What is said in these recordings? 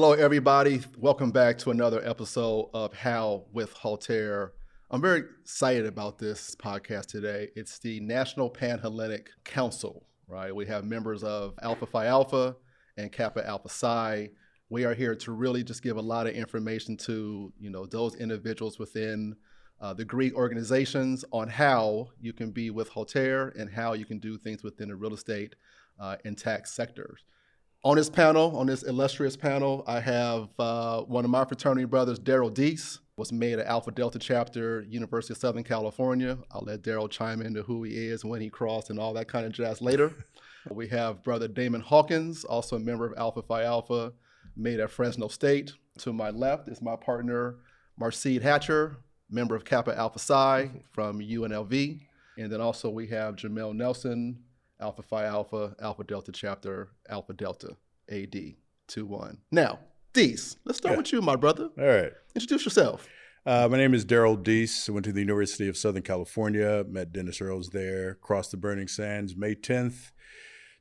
Hello, everybody. Welcome back to another episode of How with Haltere. I'm very excited about this podcast today. It's the National Panhellenic Council, right? We have members of Alpha Phi Alpha and Kappa Alpha Psi. We are here to really just give a lot of information to you know those individuals within uh, the Greek organizations on how you can be with Haltere and how you can do things within the real estate uh, and tax sectors. On this panel, on this illustrious panel, I have uh, one of my fraternity brothers, Daryl Deese, was made at Alpha Delta chapter, University of Southern California. I'll let Daryl chime into who he is, when he crossed, and all that kind of jazz later. we have brother Damon Hawkins, also a member of Alpha Phi Alpha, made at Fresno State. To my left is my partner, Marcide Hatcher, member of Kappa Alpha Psi from UNLV. And then also we have Jamel Nelson, Alpha Phi Alpha, Alpha Delta chapter, Alpha Delta AD 2 1. Now, Deese, let's start Yeah. with you, my brother. All right. Introduce yourself. Uh, my name is Daryl Deese. I went to the University of Southern California, met Dennis Earls there, crossed the burning sands May 10th,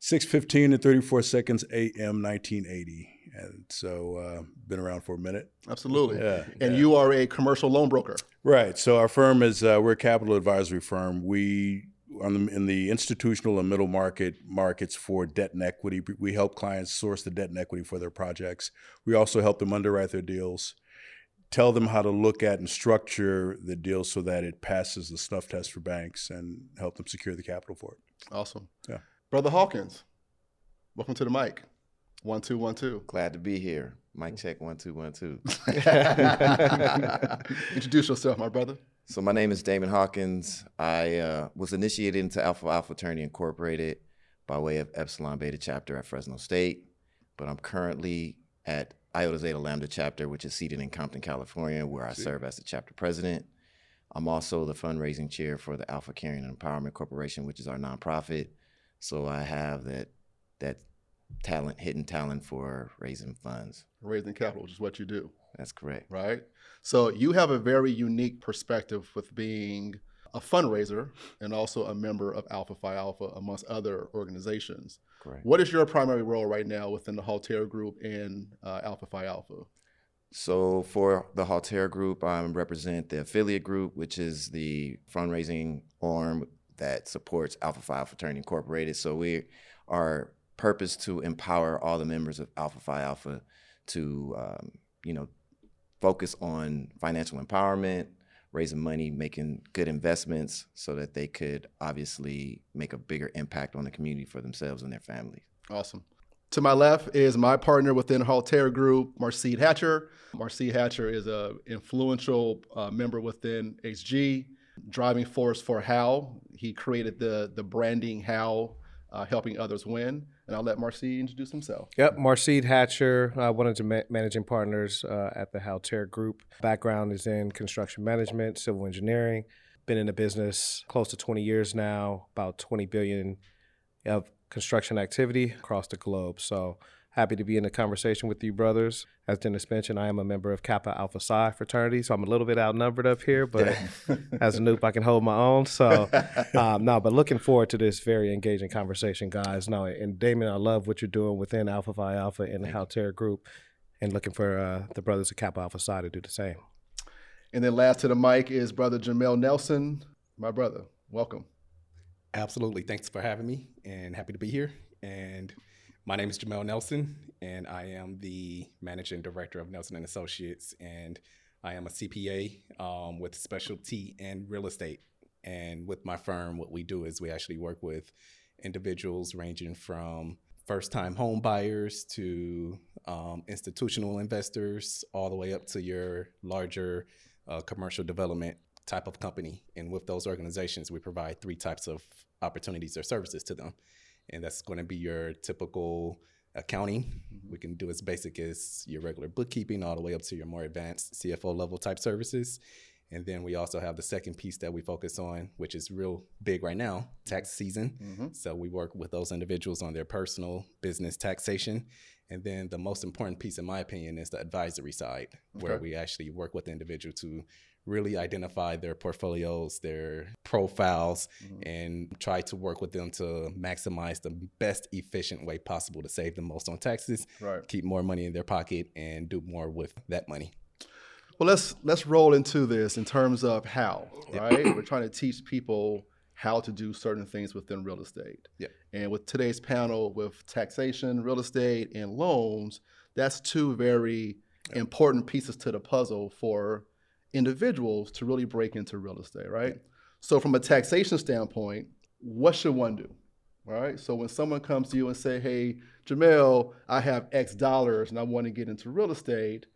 6.15 and 34 seconds a.m. 1980. And so uh, been around for a minute. Absolutely. Yeah. And yeah. you are a commercial loan broker. Right. So our firm is, uh, we're a capital advisory firm. We, on the, in the institutional and middle market markets for debt and equity, we help clients source the debt and equity for their projects. We also help them underwrite their deals. tell them how to look at and structure the deal so that it passes the snuff test for banks and help them secure the capital for it. Awesome. Yeah. Brother Hawkins, welcome to the mic. One, two, one, two. Glad to be here. Mic check one two one two. Introduce yourself, my brother. So my name is Damon Hawkins. I uh, was initiated into Alpha Alpha Fraternity Incorporated by way of Epsilon Beta chapter at Fresno State, but I'm currently at Iota Zeta Lambda chapter, which is seated in Compton, California, where I serve as the chapter president. I'm also the fundraising chair for the Alpha Caring and Empowerment Corporation, which is our nonprofit. So I have that that talent, hidden talent for raising funds. Raising capital, which is what you do, That's correct. right? So you have a very unique perspective with being a fundraiser and also a member of Alpha Phi Alpha, amongst other organizations. Correct. What is your primary role right now within the Haltere Group and uh, Alpha Phi Alpha? So for the Haltere Group, I represent the affiliate group, which is the fundraising arm that supports Alpha Phi Alpha Fraternity Incorporated. So we are purpose to empower all the members of Alpha Phi Alpha to, um, you know, focus on financial empowerment, raising money, making good investments, so that they could obviously make a bigger impact on the community for themselves and their families. Awesome. To my left is my partner within Haltere Group, Marcide Hatcher. Marcide Hatcher is a influential uh, member within HG, driving force for How. He created the the branding How, uh, helping others win. And I'll let Marcide introduce himself. Yep, Marcide Hatcher, uh, one of the ma- managing partners uh, at the Haltere Group. Background is in construction management, civil engineering. Been in the business close to 20 years now, about 20 billion of construction activity across the globe. So happy to be in the conversation with you, brothers. As Dennis mentioned, I am a member of Kappa Alpha Psi fraternity, so I'm a little bit outnumbered up here, but as a noob, I can hold my own. So, um, no, but looking forward to this very engaging conversation, guys. No, and Damon, I love what you're doing within Alpha Phi Alpha and the Haltere Group, and looking for uh, the brothers of Kappa Alpha Psi to do the same. And then last to the mic is Brother Jamel Nelson, my brother. Welcome. Absolutely. Thanks for having me and happy to be here. And my name is Jamel Nelson and I am the managing director of Nelson and Associates and I am a CPA um, with specialty in real estate. And with my firm, what we do is we actually work with individuals ranging from first time home buyers to um, institutional investors, all the way up to your larger uh, commercial development type of company. And with those organizations, we provide three types of opportunities or services to them. And that's going to be your typical accounting. Mm-hmm. We can do as basic as your regular bookkeeping, all the way up to your more advanced CFO level type services. And then we also have the second piece that we focus on, which is real big right now tax season. Mm-hmm. So we work with those individuals on their personal business taxation. And then the most important piece, in my opinion, is the advisory side, where we actually work with the individual to really identify their portfolios, their profiles, mm-hmm. and try to work with them to maximize the best efficient way possible to save the most on taxes, right. keep more money in their pocket, and do more with that money. Well, let's let's roll into this in terms of how, right? We're trying to teach people how to do certain things within real estate. Yeah. And with today's panel with taxation, real estate, and loans, that's two very important pieces to the puzzle for individuals to really break into real estate, right? So from a taxation standpoint, what should one do? Right. So when someone comes to you and say, "Hey, Jamel, I have X dollars and I want to get into real estate,"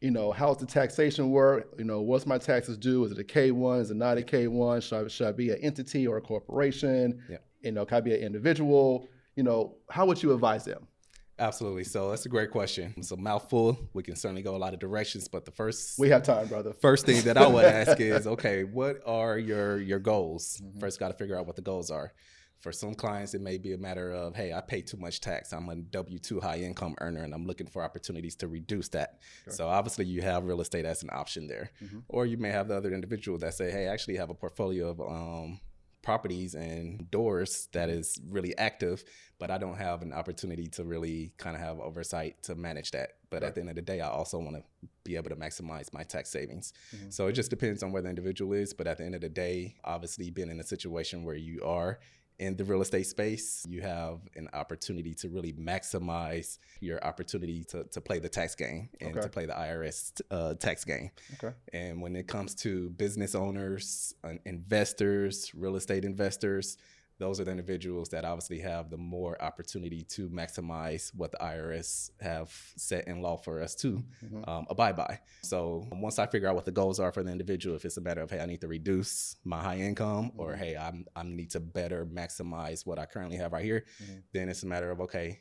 you know, how's the taxation work? You know, what's my taxes due? Is it a K one? Is it not a K one? Should I, should I be an entity or a corporation? Yeah. You know, can I be an individual? You know, how would you advise them? Absolutely. So that's a great question. It's a mouthful. We can certainly go a lot of directions, but the first we have time, brother. First thing that I would ask is, okay, what are your your goals? Mm-hmm. First, got to figure out what the goals are. For some clients, it may be a matter of, hey, I pay too much tax. I'm a W two high income earner, and I'm looking for opportunities to reduce that. Sure. So obviously, you have real estate as an option there, mm-hmm. or you may have the other individual that say, hey, I actually have a portfolio of um, properties and doors that is really active, but I don't have an opportunity to really kind of have oversight to manage that. But right. at the end of the day, I also want to be able to maximize my tax savings. Mm-hmm. So it just depends on where the individual is. But at the end of the day, obviously being in a situation where you are in the real estate space, you have an opportunity to really maximize your opportunity to, to play the tax game and okay. to play the IRS uh, tax game. Okay. And when it comes to business owners, uh, investors, real estate investors, those are the individuals that obviously have the more opportunity to maximize what the IRS have set in law for us to mm-hmm. um, abide by. So once I figure out what the goals are for the individual, if it's a matter of hey, I need to reduce my high income, mm-hmm. or hey, I'm I need to better maximize what I currently have right here, mm-hmm. then it's a matter of okay.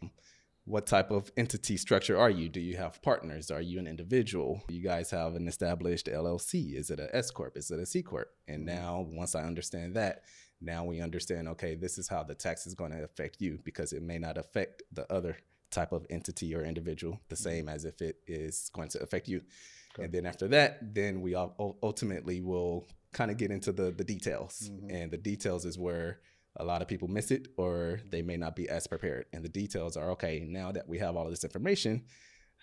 What type of entity structure are you? Do you have partners? Are you an individual? You guys have an established LLC? Is it a S corp? Is it a C corp? And mm-hmm. now, once I understand that, now we understand okay this is how the tax is going to affect you because it may not affect the other type of entity or individual the mm-hmm. same as if it is going to affect you okay. and then after that then we ultimately will kind of get into the the details mm-hmm. and the details is where a lot of people miss it or they may not be as prepared and the details are okay now that we have all of this information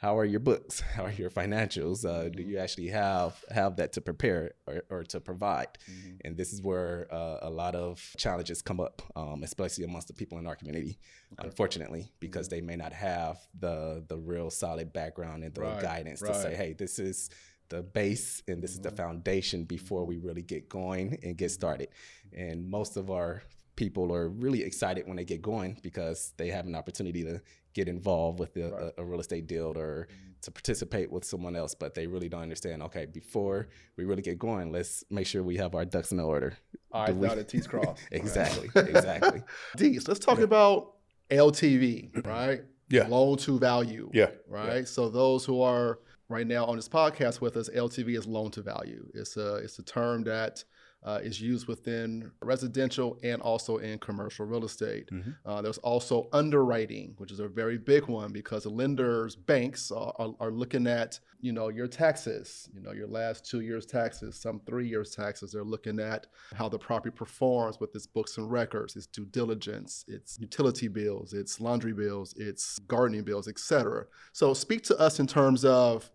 how are your books how are your financials uh, do mm-hmm. you actually have have that to prepare or, or to provide mm-hmm. and this is where uh, a lot of challenges come up um, especially amongst the people in our community okay. unfortunately because mm-hmm. they may not have the the real solid background and the right. guidance right. to say hey this is the base and this mm-hmm. is the mm-hmm. foundation before we really get going and get started and most of our people are really excited when they get going because they have an opportunity to get involved with the, right. a, a, real estate deal or mm-hmm. to participate with someone else, but they really don't understand. Okay, before we really get going, let's make sure we have our ducks in order. All right, the T's crossed. exactly, exactly. D's. Let's talk yeah. about LTV, right? Yeah. Loan to value. Yeah. Right. Yeah. So those who are right now on this podcast with us, LTV is loan to value. It's a it's a term that uh, is used within residential and also in commercial real estate. Mm-hmm. Uh, there's also underwriting, which is a very big one because lenders, banks are, are, are, looking at you know your taxes, you know your last two years' taxes, some three years' taxes. They're looking at how the property performs with its books and records, its due diligence, its utility bills, its laundry bills, its gardening bills, etc. So speak to us in terms of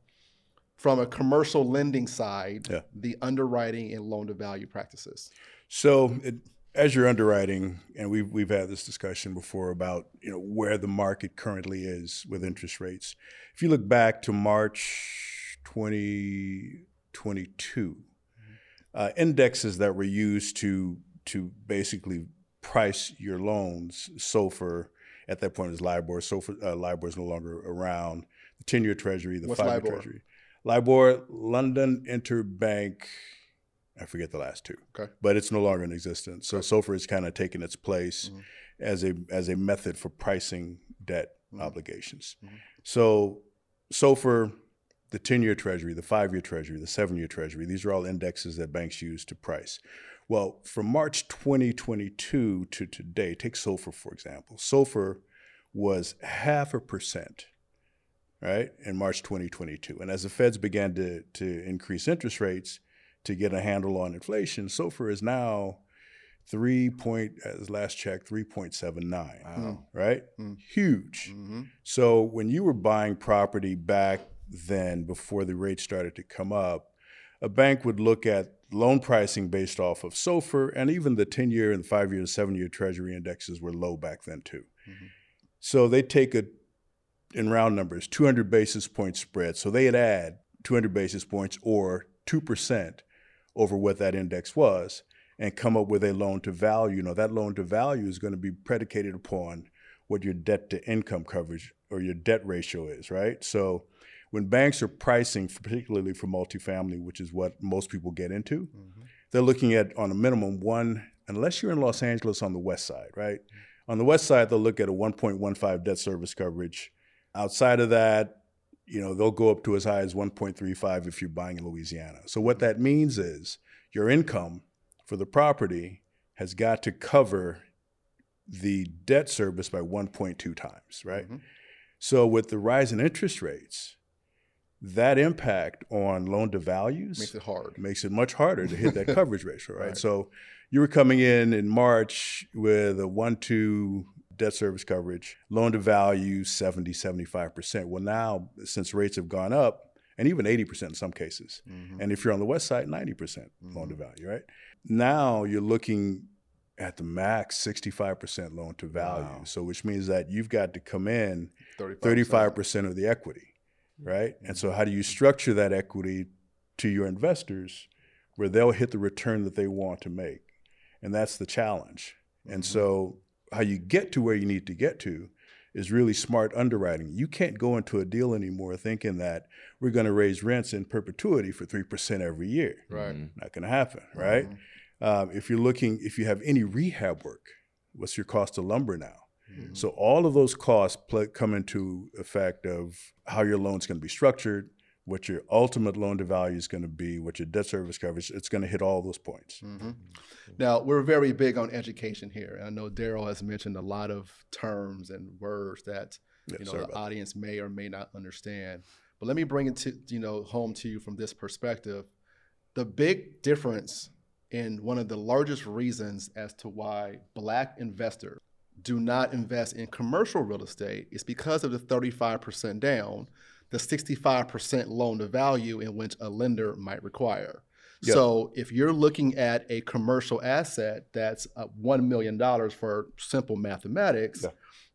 from a commercial lending side, yeah. the underwriting and loan to value practices? So, it, as you're underwriting, and we've we've had this discussion before about you know where the market currently is with interest rates. If you look back to March 2022, mm-hmm. uh, indexes that were used to to basically price your loans, SOFR at that point is LIBOR. SOFR uh, LIBOR is no longer around. The ten-year Treasury, the five-year Treasury. LIBOR, London Interbank, I forget the last two. Okay. But it's no longer in existence. So. SOFR is kind of taking its place mm-hmm. as a as a method for pricing debt mm-hmm. obligations. Mm-hmm. So SOFR, the 10-year treasury, the 5-year treasury, the 7-year treasury, these are all indexes that banks use to price. Well, from March 2022 to today, take SOFR for example. SOFR was half a percent right, in March 2022. And as the feds began to, to increase interest rates, to get a handle on inflation. SOFR is now three point as last check three point seven nine. Wow. Right, Mm. huge. Mm-hmm. So when you were buying property back then, before the rates started to come up, a bank would look at loan pricing based off of SOFR, and even the 10 year and 5 year and 7 year Treasury indexes were low back then, too. Mhm. So they take a, in round numbers, 200 basis point spread. So they'd add 200 basis points or 2% over what that index was and come up with a loan to value. You know, that loan to value is going to be predicated upon what your debt to income coverage or your debt ratio is, right? So when banks are pricing, particularly for multifamily, which is what most people get into, Mm-hmm. they're looking at on a minimum one, unless you're in Los Angeles on the west side, right? On the west side, they'll look at a 1.15 debt service coverage. Outside of that, you know, they'll go up to as high as 1.35 if you're buying in Louisiana. So what that means is your income for the property has got to cover the debt service by 1.2 times, right? Mhm. So with the rise in interest rates, that impact on loan to values Makes it hard. makes it much harder to hit that coverage ratio, right? Right. So you were coming in in March with a one two debt service coverage, loan to value 70, 75%. Well, now since rates have gone up, and even 80% in some cases, Mhm. and if you're on the west side, 90% loan to Mhm. value, right? Now you're looking at the max 65% loan to value. Wow. So which means that you've got to come in 35%. 35% of the equity, right? And so, how do you structure that equity to your investors where they'll hit the return that they want to make? And that's the challenge. And Mhm. so, how you get to where you need to get to is really smart underwriting. You can't go into a deal anymore thinking that we're going to raise rents in perpetuity for 3% every year. Right. Mhm. Not going to happen, right? Mhm. Um, if you're looking, if you have any rehab work, what's your cost of lumber now? Mhm. So all of those costs pl- come into effect of how your loan's going to be structured, what your ultimate loan to value is going to be, what your debt service coverage. It's going to hit all those points. Mhm. Now, we're very big on education here. and I know Daryl has mentioned a lot of terms and words that Yeah, you know the about that. audience may or may not understand. But let me bring it to you know home to you from this perspective. The big difference in one of the largest reasons as to why black investors do not invest in commercial real estate is because of the 35% down, the 65% loan to value in which a lender might require. Yeah. So if you're looking at a commercial asset that's uh, $1 million for simple mathematics, Yeah.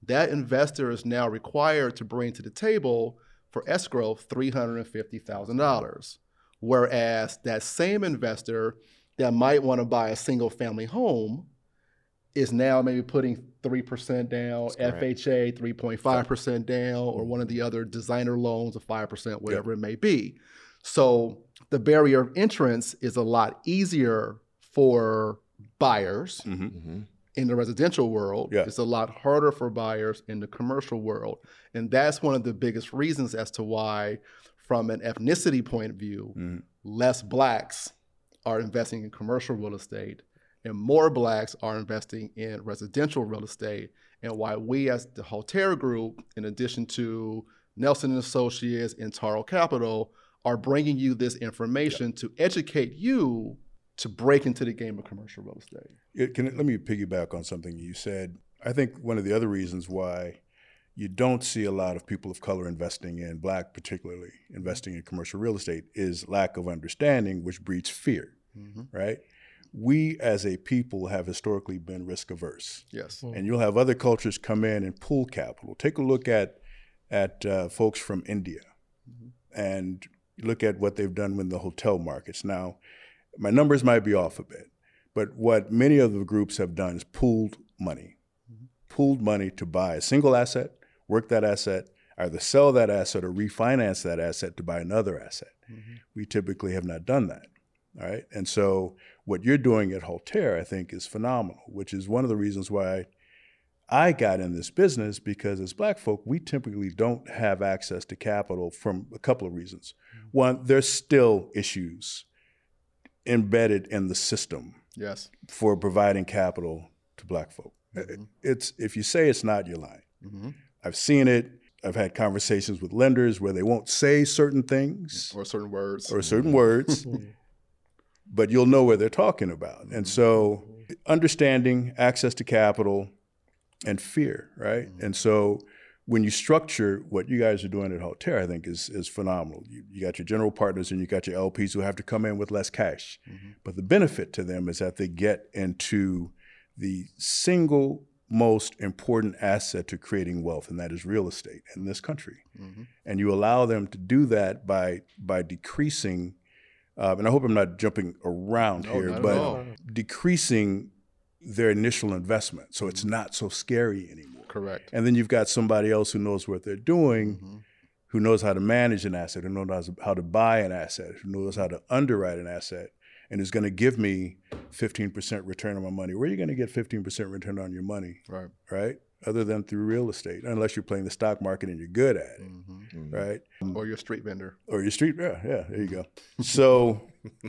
that investor is now required to bring to the table for escrow $350,000. Whereas that same investor that might want to buy a single family home is now maybe putting 3% down, That's. FHA 3.5% down, or one of the other designer loans of 5%, whatever it may be. So the barrier of entrance is a lot easier for buyers hmm Mhm. in the residential world. Yeah. It's a lot harder for buyers in the commercial world. And that's one of the biggest reasons as to why, from an ethnicity point of view, hmm less blacks are investing in commercial real estate and more blacks are investing in residential real estate and why we as the Haltere Group, in addition to Nelson and Associates and Taro Capital, are bringing you this information to educate you to break into the game of commercial real estate. It, can, let me piggyback on something you said. I think one of the other reasons why you don't see a lot of people of color investing in, black particularly, investing in commercial real estate is lack of understanding, which breeds fear, Mm-hmm. right? We as a people have historically been risk averse. Yes. Mm. and you'll have other cultures come in and pull capital. Take a look at at uh, folks from India, mm-hmm. and look at what they've done with the hotel markets. Now, my numbers might be off a bit, but what many of the groups have done is pooled money, mm-hmm. pooled money to buy a single asset, work that asset, either sell that asset or refinance that asset to buy another asset. Mm-hmm. We typically have not done that. All right. And so what you're doing at Haltere, I think, is phenomenal, which is one of the reasons why I got in this business because as black folk, we typically don't have access to capital from a couple of reasons. One, there's still issues embedded in the system Yes. for providing capital to black folk. Mhm. It's if you say it's not, you're lying. hmm I've seen it. I've had conversations with lenders where they won't say certain things Or certain words. or certain words, but you'll know what they're talking about. And mm-hmm. so, understanding access to capital and fear, right? Mm-hmm. And so, when you structure what you guys are doing at Haltere, I think is is phenomenal. You, you got your general partners and you got your LPs who have to come in with less cash, mm-hmm. but the benefit to them is that they get into the single most important asset to creating wealth, and that is real estate in this country. And you allow them to do that by by decreasing. Uh, and I hope I'm not jumping around No, here, but decreasing their initial investment, so it's not so scary anymore. Correct. And then you've got somebody else who knows what they're doing, Mhm. who knows how to manage an asset, who knows how to buy an asset, who knows how to underwrite an asset, and is going to give me 15% return on my money. Where are you going to get 15% return on your money, Right. right? Other than through real estate, unless you're playing the stock market and you're good at it, Mhm. right? Or your street vendor. Or your street, yeah, yeah, there you go. So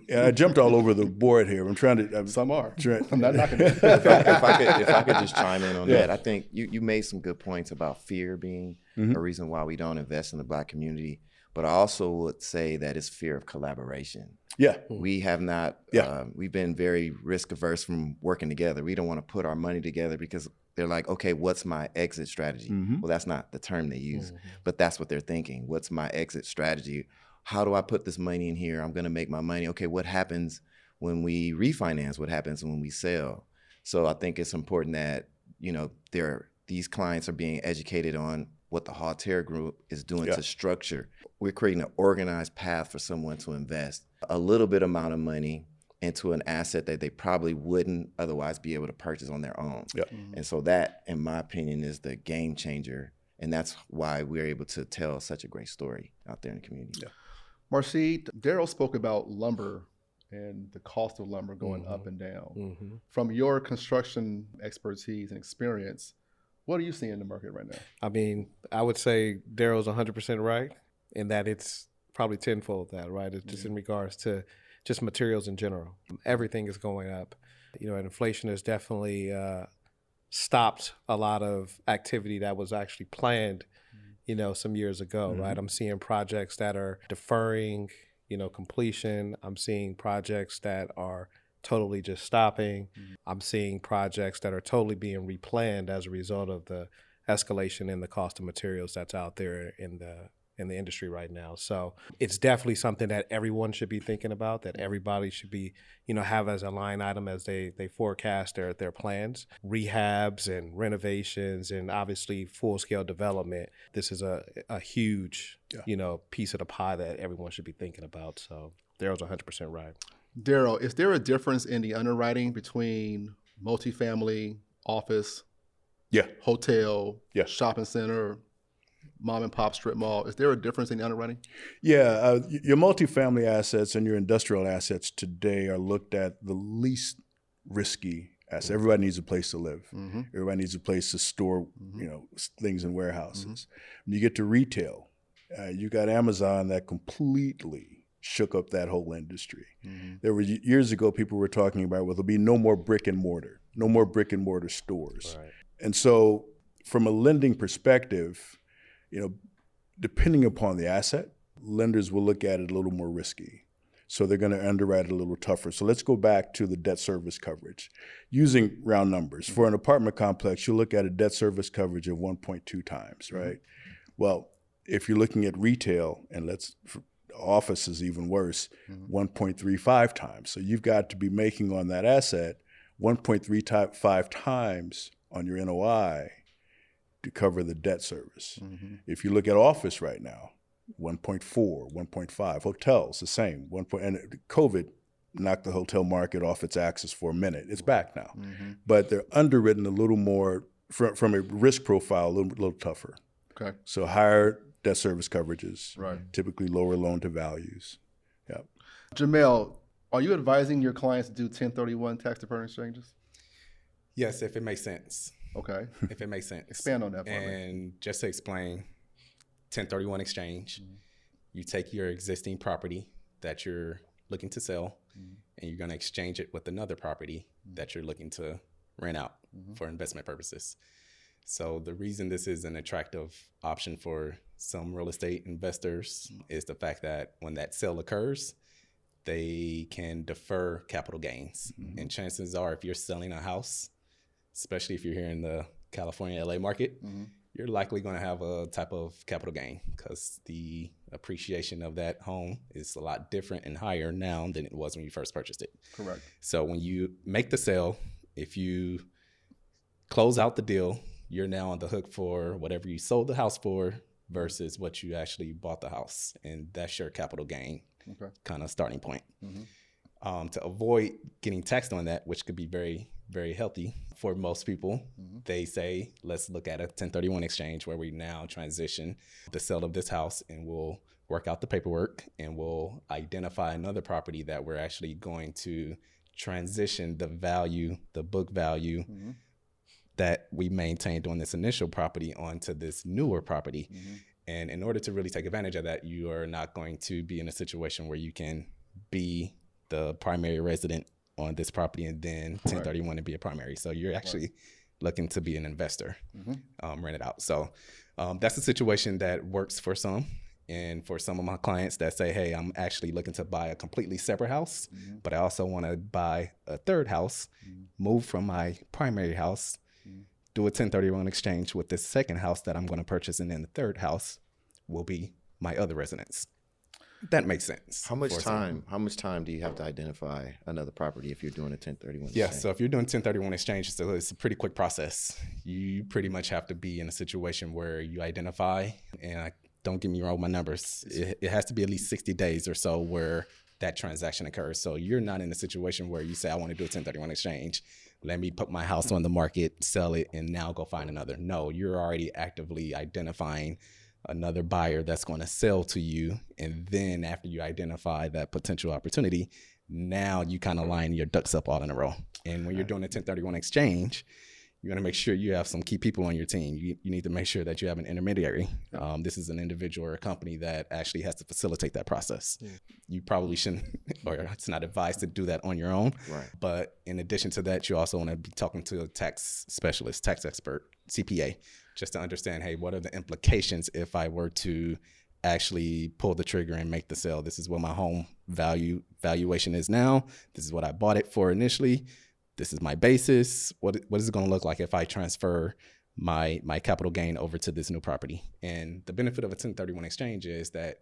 yeah, I jumped all over the board here. I'm trying to. I'm, Some are. trying- I'm not knocking it. if, I, if I could if I could just chime in on Yeah. that, I think you, you made some good points about fear being Mhm. a reason why we don't invest in the black community. But I also would say that it's fear of collaboration. yeah, We have not. Yeah. um, we've been very risk averse from working together. We don't want to put our money together because they're like, okay, what's my exit strategy? Mhm. Well, that's not the term they use, Mm-hmm. but that's what they're thinking. What's my exit strategy? How do I put this money in here? I'm going to make my money. Okay, what happens when we refinance? What happens when we sell? So I think it's important that you know there these clients are being educated on what the Haltere Group is doing Yeah. to structure. We're creating an organized path for someone to invest a little bit amount of money into an asset that they probably wouldn't otherwise be able to purchase on their own. Yeah. And so that, in my opinion, is the game changer. And that's why we're able to tell such a great story out there in the community. Yeah. Marcy, Daryl spoke about lumber and the cost of lumber going Mhm. up and down. hmm From your construction expertise and experience, what are you seeing in the market right now? I mean, I would say Daryl's 100% right in that it's probably tenfold that, right? It's just in regards to just materials in general. Everything is going up. You know, inflation has definitely uh, stopped a lot of activity that was actually planned, mm-hmm. you know, some years ago, mm-hmm. right? I'm seeing projects that are deferring, you know, completion. I'm seeing projects that are totally just stopping. Mm-hmm. I'm seeing projects that are totally being replanned as a result of the escalation in the cost of materials that's out there in the in the industry right now. So it's definitely something that everyone should be thinking about, that everybody should be, you know, have as a line item as they they forecast their their plans. Rehabs and renovations and obviously full scale development. This is a a huge, Yeah. you know, piece of the pie that everyone should be thinking about. So Daryl's 100% right. Daryl, is there a difference in the underwriting between multifamily, office, yeah, hotel, Yeah. shopping center, mom and pop strip mall? Is there a difference in the underwriting? yeah. Uh, your multifamily assets and your industrial assets today are looked at the least risky assets. Everybody needs a place to live. Mm-hmm. Everybody needs a place to store, Mhm. you know, things in warehouses. When you get to retail, uh, you got Amazon that completely shook up that whole industry. Mm-hmm. There were years ago people were talking about, well, there'll be no more brick and mortar, no more brick and mortar stores. Right. And so, from a lending perspective, you know, depending upon the asset, lenders will look at it a little more risky. So they're going to underwrite it a little tougher. So let's go back to the debt service coverage. Using round numbers, for an apartment complex, you look at a debt service coverage of 1.2 times, mm-hmm. right? Well, if you're looking at retail, and let's office is even worse, mm-hmm. 1.35 times. So you've got to be making on that asset 1.35 times on your NOI to cover the debt service. Mm-hmm. If you look at office right now, 1.4, 1.5. Hotels, the same. One point, and COVID knocked the hotel market off its axis for a minute. It's back now, Mm-hmm. but they're underwritten a little more from, from a risk profile, a little, little tougher. Okay. So higher debt service coverages, Right. typically lower loan to values. Yep. Jamel, are you advising your clients to do 1031 tax deferred exchanges? Yes, if it makes sense. Okay. If it makes sense. Expand on that for me. And just to explain, 1031 exchange, Mm-hmm. you take your existing property that you're looking to sell Mm-hmm. and you're going to exchange it with another property that you're looking to rent out Mm-hmm. for investment purposes. So the reason this is an attractive option for some real estate investors Mm-hmm. is the fact that when that sale occurs, they can defer capital gains. Mhm. And chances are, if you're selling a house, especially if you're here in the California LA market, Mhm. you're likely going to have a type of capital gain because the appreciation of that home is a lot different and higher now than it was when you first purchased it. Correct. So when you make the sale, if you close out the deal, you're now on the hook for whatever you sold the house for versus what you actually bought the house. And that's your capital gain Okay. kind of starting point. Mhm. Um, to avoid getting taxed on that, which could be very, very healthy for most people, Mhm. they say, let's look at a 1031 exchange where we now transition the sale of this house and we'll work out the paperwork and we'll identify another property that we're actually going to transition the value, the book value Mhm. that we maintained on this initial property onto this newer property. Mhm. And in order to really take advantage of that, you are not going to be in a situation where you can be the primary resident on this property and then 1031 and be a primary. So you're actually looking to be an investor, Mhm. um, rent it out. So um, that's a situation that works for some. And for some of my clients that say, hey, I'm actually looking to buy a completely separate house, Mhm. but I also want to buy a third house, Mhm. move from my primary house, Mhm. do a 1031 exchange with this second house that I'm going to purchase, and then the third house will be my other residence. That makes sense. How much time? How much time do you have to identify another property if you're doing a 1031? Yeah, exchange? Yeah, so if you're doing 1031 exchange, so it's a pretty quick process. You pretty much have to be in a situation where you identify, and I, don't get me wrong, with my numbers, it, it has to be at least 60 days or so where that transaction occurs. So you're not in a situation where you say, I want to do a 1031 exchange. Let me put my house on the market, sell it, and now go find another. No, you're already actively identifying another buyer that's going to sell to you. And then after you identify that potential opportunity, now you kind of line your ducks up all in a row. And when you're doing a 1031 exchange, you want to make sure you have some key people on your team. You, you need to make sure that you have an intermediary. Um, this is an individual or a company that actually has to facilitate that process. You probably shouldn't, or it's not advised to do that on your own. Right. But in addition to that, you also want to be talking to a tax specialist, tax expert, CPA, just to understand, hey, what are the implications if I were to actually pull the trigger and make the sale? This is what my home value valuation is now. This is what I bought it for initially. This is my basis. What what is it going to look like if I transfer my my capital gain over to this new property? And the benefit of a 1031 exchange is that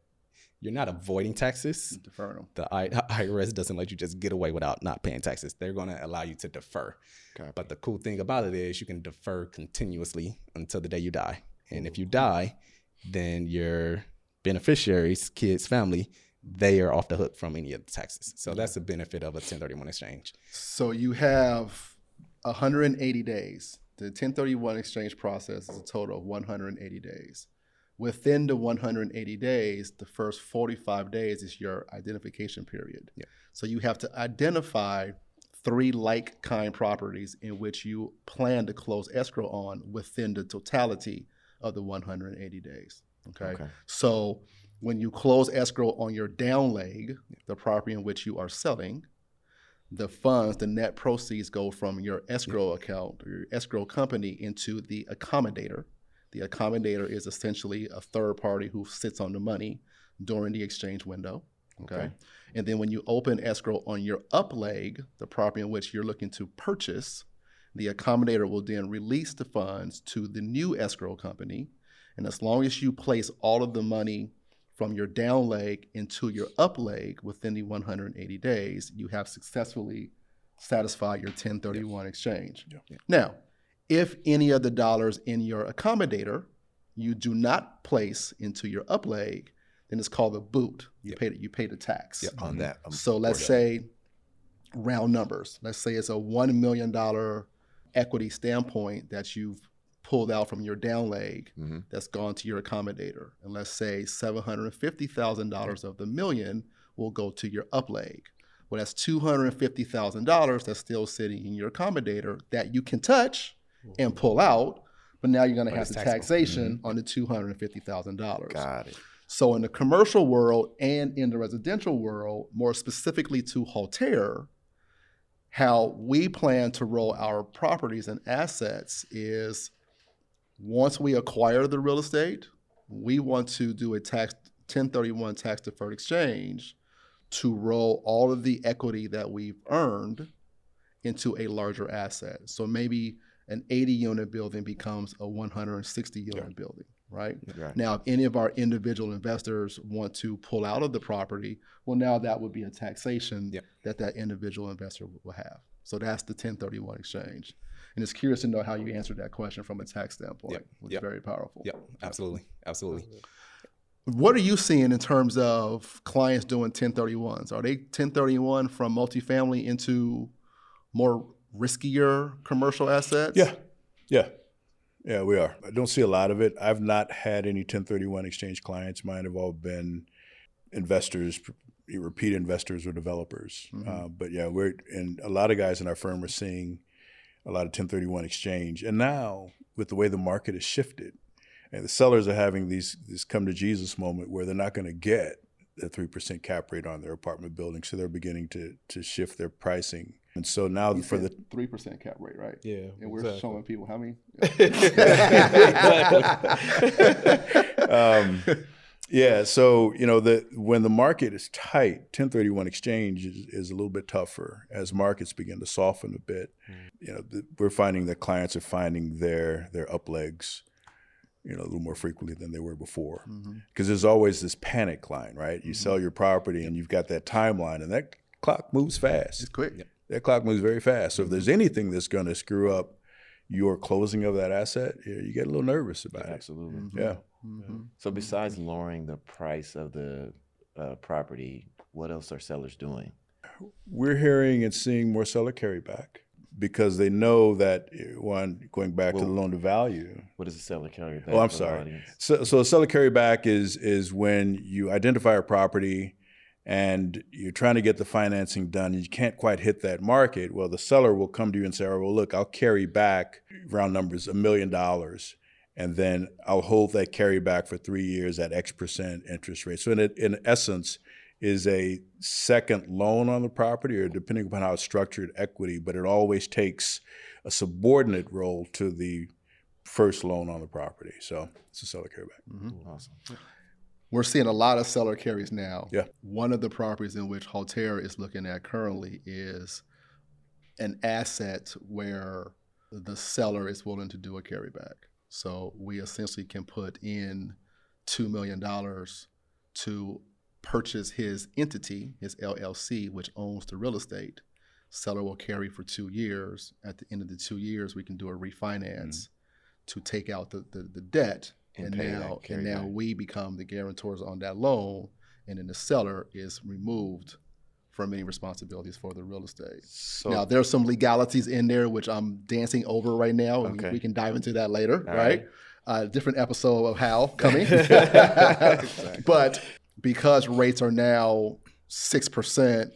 you're not avoiding taxes Deferring them. the I- IRS doesn't let you just get away without not paying taxes. They're going to allow you to defer. Copy. But the cool thing about it is you can defer continuously until the day you die. And if you die, then your beneficiaries, kids, family, they are off the hook from any of the taxes. So that's the benefit of a 1031 exchange. So you have 180 days. The 1031 exchange process is a total of 180 days. Within the 180 days, the first 45 days is your identification period. Yeah. So you have to identify three like kind properties in which you plan to close escrow on within the totality of the 180 days. Okay. Okay. So when you close escrow on your down leg, the property in which you are selling, the funds, the net proceeds go from your escrow account or your escrow company into the accommodator. The accommodator is essentially a third party who sits on the money during the exchange window. Okay. Okay. And then when you open escrow on your up leg, the property in which you're looking to purchase, the accommodator will then release the funds to the new escrow company. And as long as you place all of the money from your down leg into your up leg within the 180 days, you have successfully satisfied your 1031 exchange. Yeah. Now, if any of the dollars in your accommodator you do not place into your up leg, then it's called a boot. You Yep. pay the, you pay the tax. on that. um, So let's portion. say round numbers. Let's say it's a one million dollar equity standpoint that you've pulled out from your down leg Mhm. that's gone to your accommodator. And let's say seven hundred and fifty thousand dollars of the million will go to your up leg. Well, that's two hundred and fifty thousand dollars that's still sitting in your accommodator that you can touch and pull out, but now you're going to have the taxable. taxation mm-hmm. on the two hundred and fifty thousand dollars. Got it. So in the commercial world and in the residential world, more specifically to Haltere, how we plan to roll our properties and assets is once we acquire the real estate, we want to do a tax 1031 tax deferred exchange to roll all of the equity that we've earned into a larger asset. So maybe an 80 unit building becomes a 160 unit Yeah. building, right? Right. Now, if any of our individual investors want to pull out of the property, well, now that would be a taxation Yep. that that individual investor will have. So that's the 1031 exchange. And it's curious to know how you answered that question from a tax standpoint, Yep. which Yep. is very powerful. Yep, absolutely, absolutely. What are you seeing in terms of clients doing 1031s? Are they 1031 from multifamily into more riskier commercial assets? Yeah, yeah, yeah. We are. I don't see a lot of it. I've not had any 1031 exchange clients. Mine have all been investors, repeat investors or developers. Mhm. Uh, but yeah, we're and a lot of guys in our firm are seeing a lot of 1031 exchange. And now with the way the market has shifted, and the sellers are having these this come to Jesus moment where they're not going to get the three percent cap rate on their apartment building, so they're beginning to to shift their pricing. And so now You for the 3% cap rate, right? Yeah. And we're exactly. showing people how many? um, yeah, so you know the when the market is tight, 1031 exchange is, is a little bit tougher as markets begin to soften a bit. Mm. You know, the, we're finding that clients are finding their their up legs, you know, a little more frequently than they were before. Mm-hmm. Because there's always this panic line, right? You mm-hmm. sell your property and you've got that timeline, and that clock moves fast It's quick. That clock moves very fast. So if there's anything that's going to screw up your closing of that asset, you, you get a little nervous about it. Absolutely. Mhm. Yeah. Mhm. So besides lowering the price of the uh, property, what else are sellers doing? We're hearing and seeing more seller carryback because they know that eh, one going back to the loan to value. What is a seller carry back? Oh, I'm sorry. So, so a seller carryback is is when you identify a property and you're trying to get the financing done and you can't quite hit that market. Well, the seller will come to you and say, "Oh, "Well, look, I'll carry back round numbers a million dollars, and then I'll hold that carry back for three years at X percent interest rate." So, in in essence, is a second loan on the property, or depending upon how it's structured, equity. But it always takes a subordinate role to the first loan on the property. So it's a seller carryback. Mhm. Awesome. We're seeing a lot of seller carries now. Yeah. One of the properties in which Haltere is looking at currently is an asset where the seller is willing to do a carryback. So we essentially can put in $2 million to purchase his entity, his LLC, which owns the real estate. Seller will carry for two years. At the end of the two years, we can do a refinance mm-hmm. to take out the, the, the debt And and, now and now carryback. we become the guarantors on that loan, and then the seller is removed from any responsibilities for the real estate. So now there's some legalities in there which I'm dancing over right now, and we- Okay. we, can dive into that later, All right? right. Uh, different episode of how coming, but because rates are now six percent,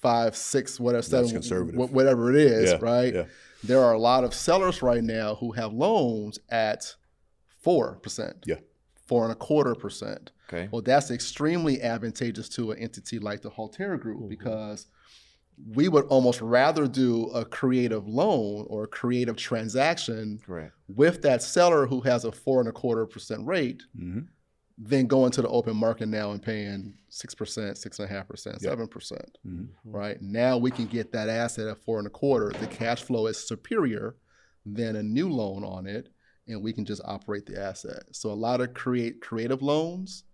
five, six, whatever, seven, whatever it is, Yeah, right? yeah. There are a lot of sellers right now who have loans at four percent, Yeah. four and a quarter percent. okay. Well, that's extremely advantageous to an entity like the Haltere Group because we would almost rather do a creative loan or a creative transaction Correct. with that seller who has a four and a quarter percent rate hmm than going to the open market now and paying six percent, six and a half percent, seven percent. hmm Right now, we can get that asset at four and a quarter. The cash flow is superior than a new loan on it, and we can just operate the asset. So a lot of create creative loans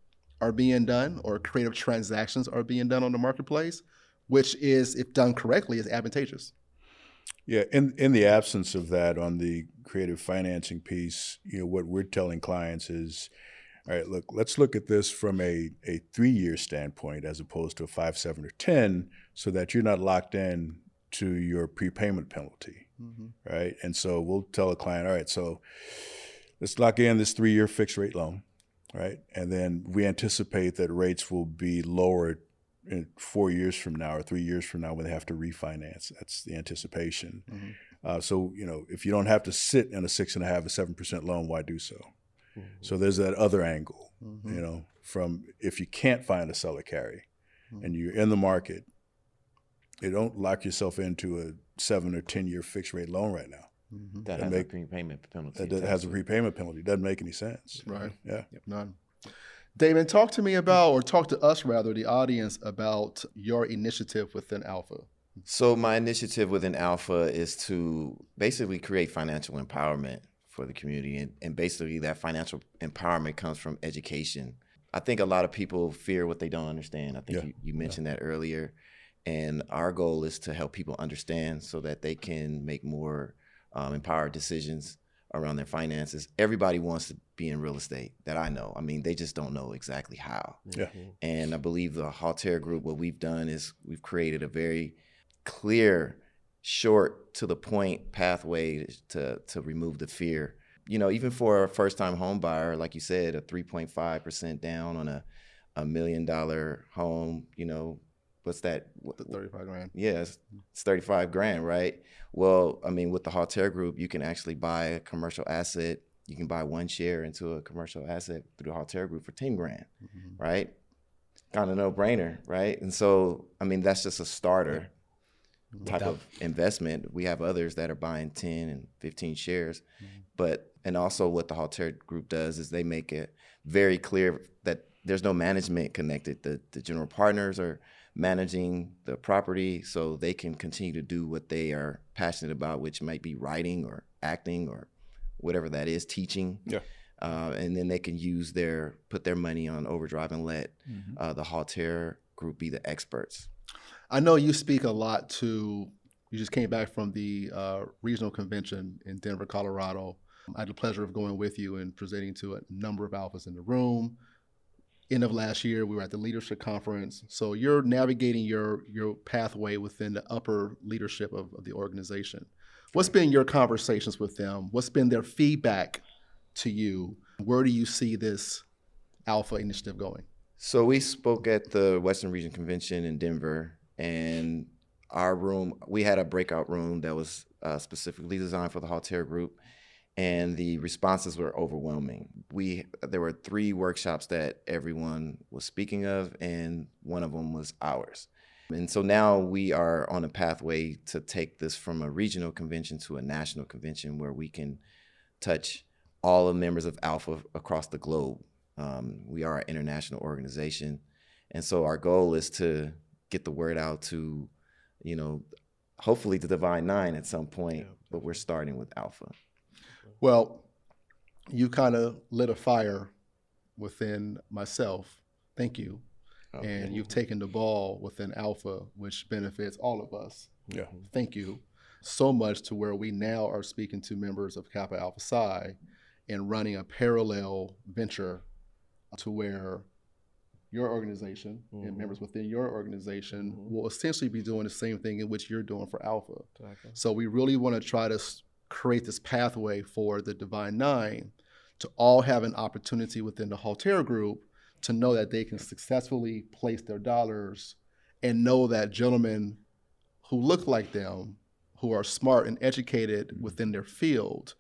are being done, or creative transactions are being done on the marketplace, which is, if done correctly, is advantageous. Yeah, in in the absence of that on the creative financing piece, you know, what we're telling clients is, all right, look, let's look at this from a, a three year standpoint as opposed to a five, seven, or ten, so that you're not locked in to your prepayment penalty. Right? And so we'll tell a client, all right, so let's lock in this three year fixed rate loan, right? And then we anticipate that rates will be lowered in four years from now or three years from now when they have to refinance. That's the anticipation. Mhm. Uh, so, you know, if you don't have to sit in a six and a half or seven percent loan, why do so? So there's that other angle, Mhm. you know, from if you can't find a seller carry Mhm. and you're in the market, you don't lock yourself into a seven or 10 year fixed rate loan right now. Mhm. That That has make- a prepayment penalty. That does- has a it. prepayment penalty. Doesn't make any sense. Right. Yeah. None. David, talk to me about, or talk to us rather, the audience about your initiative within Alpha. So, my initiative within Alpha is to basically create financial empowerment for the community. And, and basically, that financial empowerment comes from education. I think a lot of people fear what they don't understand. I think Yeah. you, you mentioned that earlier. And our goal is to help people understand so that they can make more um, empowered decisions around their finances. Everybody wants to be in real estate that I know. I mean, they just don't know exactly how. Yeah. And I believe the Haltere Group, what we've done is we've created a very clear, short to the point pathway to to remove the fear. You know, even for a first time home buyer, like you said, a 3.5% down on a, a million dollar home, you know, what's that? The 35 grand. Yeah, it's, it's 35 grand, right? Well, I mean, with the Haltere Group, you can actually buy a commercial asset. You can buy one share into a commercial asset through the Haltere Group for 10 grand, Mhm. right? Kind of no brainer, right? And so, I mean, that's just a starter type Without- of investment. We have others that are buying 10 and 15 shares. Mhm. But, and also what the Haltere Group does is they make it very clear that there's no management connected. The, the general partners are managing the property so they can continue to do what they are passionate about, which might be writing or acting or whatever that is, teaching. Yeah. Uh, and then they can use their, put their money on overdrive and let Mm-hmm. uh, the Haltere Group be the experts. I know you speak a lot to, you just came back from the uh, regional convention in Denver, Colorado. I had the pleasure of going with you and presenting to a number of alphas in the room. End of last year, we were at the leadership conference. So you're navigating your your pathway within the upper leadership of, of the organization. What's been your conversations with them? What's been their feedback to you? Where do you see this alpha initiative going? So we spoke at the Western Region Convention in Denver, and our room we had a breakout room that was uh, specifically designed for the Haltere Group, and the responses were overwhelming. We there were three workshops that everyone was speaking of, and one of them was ours. And so now we are on a pathway to take this from a regional convention to a national convention where we can touch all the members of Alpha across the globe. Um, we are an international organization, and so our goal is to get the word out to, you know, hopefully the Divine Nine at some point. But we're starting with Alpha. Well, you kind of lit a fire within myself. Thank you. And you've taken the ball within Alpha, which benefits all of us. Yeah. Thank you so much to where we now are speaking to members of Kappa Alpha Psi and running a parallel venture to where your organization and Mhm. members within your organization Mhm. will essentially be doing the same thing in which you're doing for Alpha. Exactly. So we really want to try to create this pathway for the Divine Nine to all have an opportunity within the Haltere group to know that they can successfully place their dollars and know that gentlemen who look like them, who are smart and educated within their field,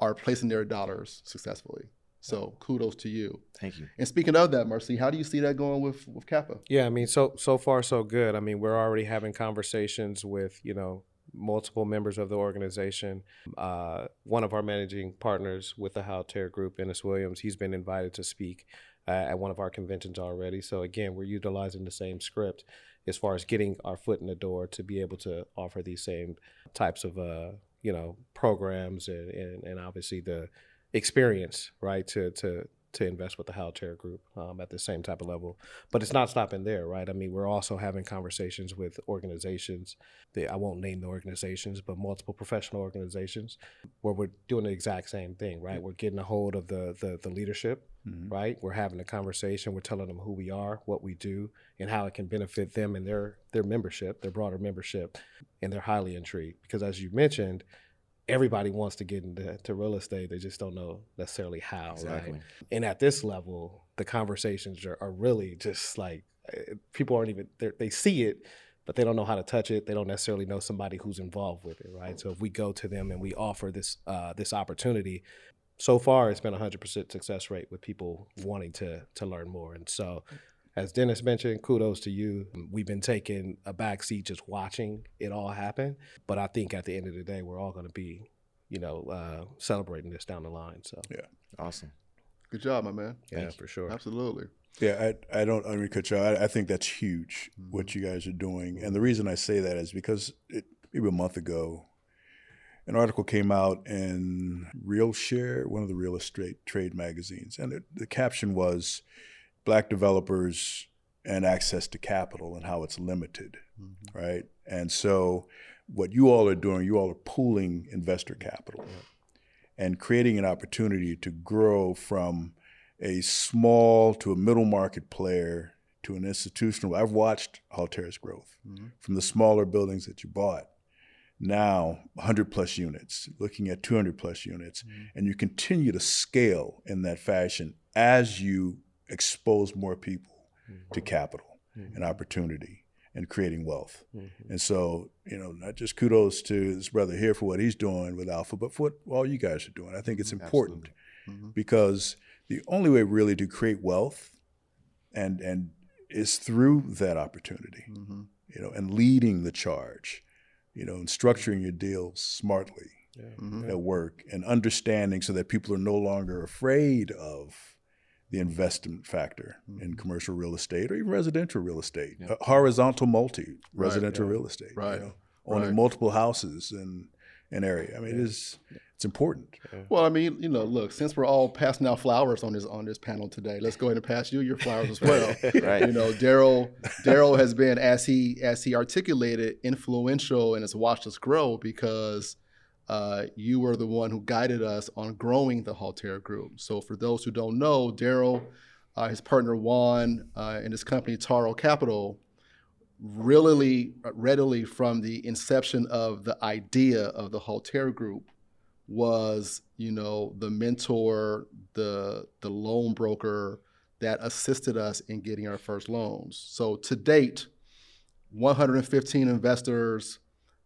are placing their dollars successfully. So kudos to you. Thank you. And speaking of that, Mercy, how do you see that going with, with Kappa? Yeah, I mean, so so far so good. I mean, we're already having conversations with you know multiple members of the organization. Uh, one of our managing partners with the Haltere Group, Ennis Williams, he's been invited to speak uh, at one of our conventions already. So again, we're utilizing the same script as far as getting our foot in the door to be able to offer these same types of uh, you know programs and, and and obviously the experience right to to to invest with the Haltere Group um, at the same type of level but it's not stopping there, right? I mean, we're also having conversations with organizations. That I won't name the organizations, but multiple professional organizations where we're doing the exact same thing, right? We're getting a hold of the the, the leadership, Mhm. right? We're having a conversation. We're telling them who we are, what we do, and how it can benefit them and their their membership, their broader membership, and they're highly intrigued because, as you mentioned. Everybody wants to get into to real estate. They just don't know necessarily how, Exactly. right? and at this level the conversations are, are really just like uh, people aren't even they see it but they don't know how to touch it they don't necessarily know somebody who's involved with it right so if we go to them and we offer this uh, this opportunity so far it's been a 100% success rate with people wanting to to learn more and so as dennis mentioned kudos to you we've been taking a back seat just watching it all happen but i think at the end of the day we're all going to be you know uh, celebrating this down the line so yeah, Awesome. Good job, my man. Yeah, for sure. Absolutely. Yeah, I, I don't, I mean, Coach, I, I think that's huge what you guys are doing. And the reason I say that is because it, maybe a month ago, an article came out in Real Share, one of the real estate trade magazines. And it, the caption was Black developers and access to capital and how it's limited, mm-hmm. right? And so what you all are doing, you all are pooling investor capital and creating an opportunity to grow from a small to a middle market player to an institutional. I've watched Haltere's growth mm-hmm. from the smaller buildings that you bought. Now, 100 plus units, looking at 200 plus units, mm-hmm. and you continue to scale in that fashion as you expose more people to mm-hmm. capital mm-hmm. and opportunity and creating wealth. Mm-hmm. And so, you know, not just kudos to this brother here for what he's doing with Alpha, but for what all you guys are doing. I think it's important because the only way really to create wealth and and is through that opportunity, you know, and leading the charge, you know, and structuring your deals smartly at work and understanding so that people are no longer afraid of the investment factor in commercial real estate or even residential real estate, uh, horizontal multi residential real estate, you know, owning Right. multiple houses in an area. I mean, it is it's important. Well, I mean, you know, look, since we're all passing out flowers on this on this panel today, let's go ahead and pass you your flowers as well. Right. You know, Daryl Daryl has been as he as he articulated influential and has watched us grow because uh, you were the one who guided us on growing the Haltere Group. So for those who don't know, Daryl, uh, his partner Juan, uh, and his company Taro Capital, really readily from the inception of the idea of the Haltere Group was, you know, the mentor, the the loan broker that assisted us in getting our first loans. So to date, 115 investors,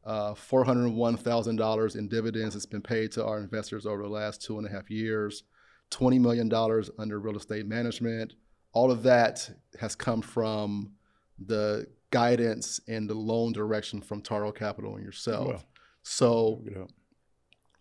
uh, $401,000 in dividends has been paid to our investors over the last two and a half years, $20 million under real estate management. All of that has come from the guidance and the loan direction from Taro Capital and yourself. Well. So You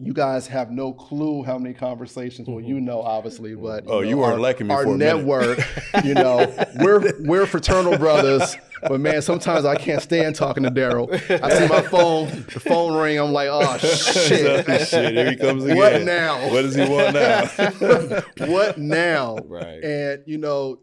you guys have no clue how many conversations. Well, you know, obviously, but Oh, know, you weren't our, liking me our network. you know, we're we're fraternal brothers, but man, sometimes I can't stand talking to Daryl. I see my phone, the phone ring. I'm like, oh shit, Shit, here he comes again. What now? What does he want now? what now? Right. And you know,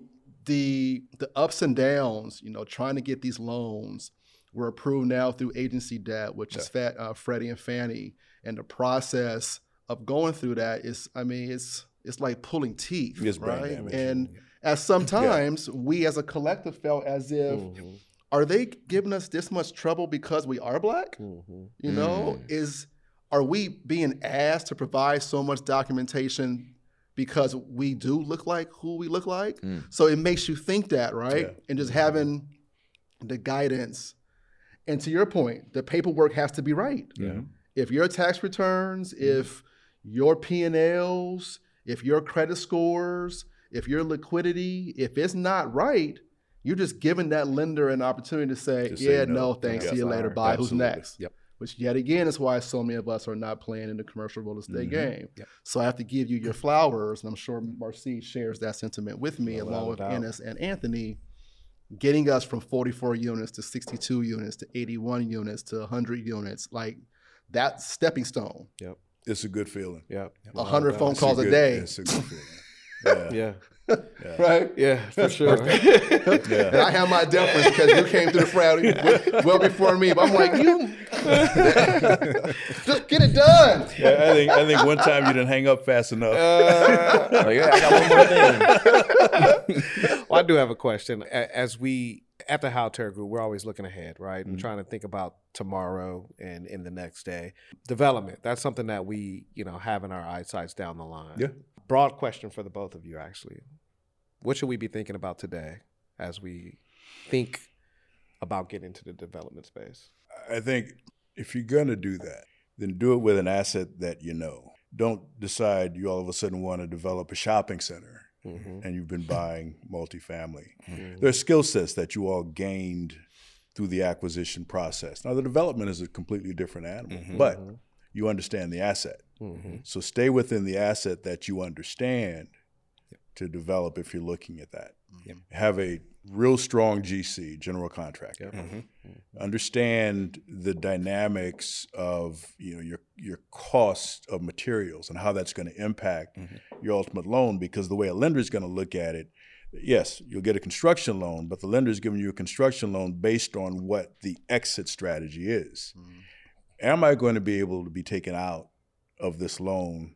the the ups and downs. You know, trying to get these loans. We're approved now through agency debt, which is Fat, uh, Freddie and Fannie, and the process of going through that is, I mean, it's it's like pulling teeth, It's right? And at sometimes we as a collective felt as if, mm-hmm. are they giving us this much trouble because we are black? Mm-hmm. You know, mm-hmm. is are we being asked to provide so much documentation because we do look like who we look like? Mm. So it makes you think that, right? Yeah. And just having the guidance. And to your point, the paperwork has to be right. Yeah. If your tax returns, if your P&Ls, if your credit scores, if your liquidity, if it's not right, you're just giving that lender an opportunity to say, To say yeah, no. no, thanks, Yeah. see you later, bye, Absolutely. who's next? Yep. Which yet again is why so many of us are not playing in the commercial real estate mm-hmm. game. Yep. So I have to give you your flowers, and I'm sure Marcy shares that sentiment with me, Without along a with doubt. Ennis and Anthony, getting us from 44 units to 62 units to 81 units to 100 units, like that stepping stone. Yep, it's a good feeling. Yep, A hundred phone It's a calls a good- day, It's a good feeling. Yeah. Yeah. right? Yeah, for sure. And I have my deference because you came through the crowd well- well before me. But I'm like, you just get it done. Yeah, I think I think one time you didn't hang up fast enough. Oh, yeah, I got one more thing. well, I do have a question. As we at the Haltere Group, we're always looking ahead, right, and Mhm. trying to think about tomorrow and in the next day. Development. That's something that we, you know, have in our eyesights down the line. Yeah. Broad question for the both of you, actually. What should we be thinking about today as we think about getting into the development space? I think if you're gonna do that, then do it with an asset that you know. Don't decide you all of a sudden want to develop a shopping center Mm-hmm. and you've been buying multifamily. There are skill sets that you all gained through the acquisition process. Now the development is a completely different animal, Mhm. but you understand the asset. Mm-hmm. So stay within the asset that you understand to develop if you're looking at that. Yep. Have a real strong GC, general contractor. Mhm. Understand the dynamics of you know your your cost of materials and how that's going to impact Mhm. your ultimate loan because the way a lender is going to look at it, yes, you'll get a construction loan, but the lender is giving you a construction loan based on what the exit strategy is. Am I going to be able to be taken out of this loan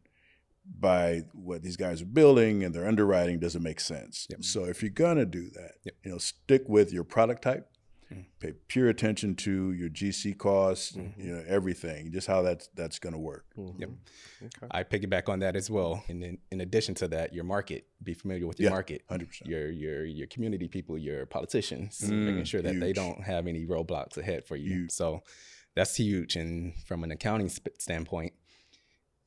by what these guys are building and their underwriting doesn't make sense. Yep. So if you're gonna do that, Yep. you know, stick with your product type. Mhm. Pay pure attention to your GC costs, Mhm. you know, everything, just how that's that's gonna work. Yep. Okay. I piggyback on that as well. And then in addition to that, your market, be familiar with your Yeah. market. Hundred percent. Your your your community people, your politicians, Mm, making sure that they don't have any roadblocks ahead for you. Huge. So that's huge. And from an accounting sp- standpoint,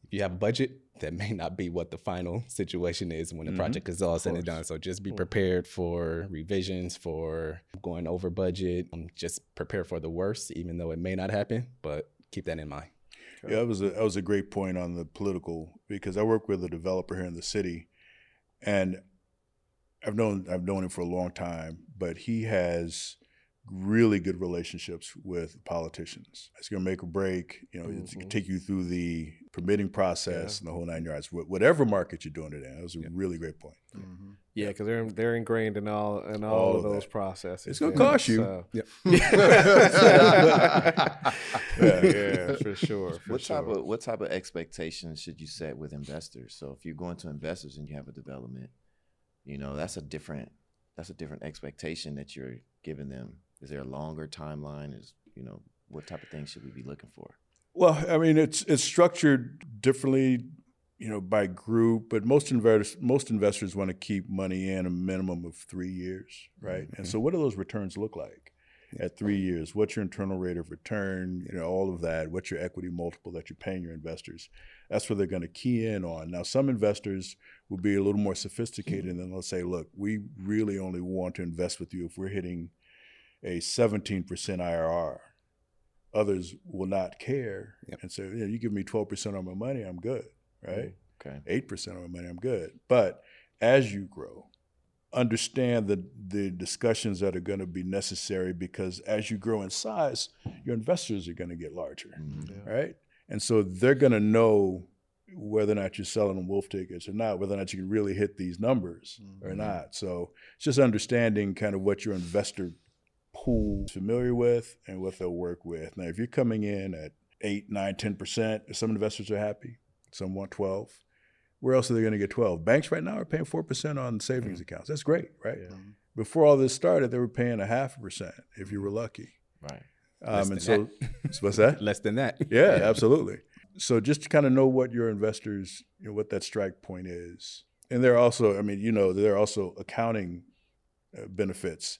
if you have a budget, that may not be what the final situation is when the Mhm. project is all said and done. So just be prepared for revisions, for going over budget. Um, just prepare for the worst, even though it may not happen. But keep that in mind. Yeah, that was a that was a great point on the political because I work with a developer here in the city, and I've known I've known him for a long time, but he has really good relationships with politicians. It's going to make or break. You know, it's going to mm-hmm. take you through the permitting process and the whole nine yards. Wh- Whatever market you're doing it in, that was a Yeah. really great point. Mm-hmm. Yeah, because they're they're ingrained in all in all, All of of those that. processes. It's gonna cost you. so- Yep. yeah, yeah, for sure. For what sure. type of what type of expectations should you set with investors? So if you're going to investors and you have a development, you know that's a different that's a different expectation that you're giving them. Is there a longer timeline? Is you know what type of things should we be looking for? Well, I mean, it's it's structured differently, you know, by group. But most investors most investors want to keep money in a minimum of three years, right? And so, mm-hmm. what do those returns look like at three years? What's your internal rate of return? You know, all of that. What's your equity multiple that you're paying your investors? That's what they're going to key in on. Now, some investors will be a little more sophisticated, mm-hmm. and they'll say, "Look, we really only want to invest with you if we're hitting a 17% IRR." others will not care Yep. and say, yeah, you give me 12% on my money, I'm good, right? Okay. 8% on my money, I'm good. But as you grow, understand the, the discussions that are going to be necessary because as you grow in size, your investors are going to get larger, Mhm. Yeah. right? And so they're going to know whether or not you're selling them wolf tickets or not, whether or not you can really hit these numbers or Mhm. not. So it's just understanding kind of what your investor pool familiar with and what they'll work with. Now, if you're coming in at eight, nine, 10%, some investors are happy, some want 12. Where else are they going to get 12? Banks right now are paying 4% on savings accounts. That's great, right? Yeah. Before all this started, they were paying a half a percent if you were lucky. Right. Um, and so, what's that? Less than that. Yeah, absolutely. So just to kind of know what your investors, you know, what that strike point is. And there are also, I mean, you know, there are also accounting uh, benefits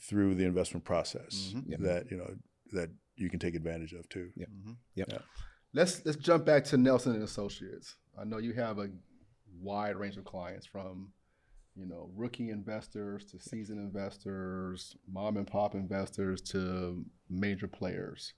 through the investment process Mhm. Yep. that, you know, that you can take advantage of too. Yep. Mhm. Yep. Yeah. Let's let's jump back to Nelson and Associates. I know you have a wide range of clients from, you know, rookie investors to seasoned investors, mom and pop investors to major players.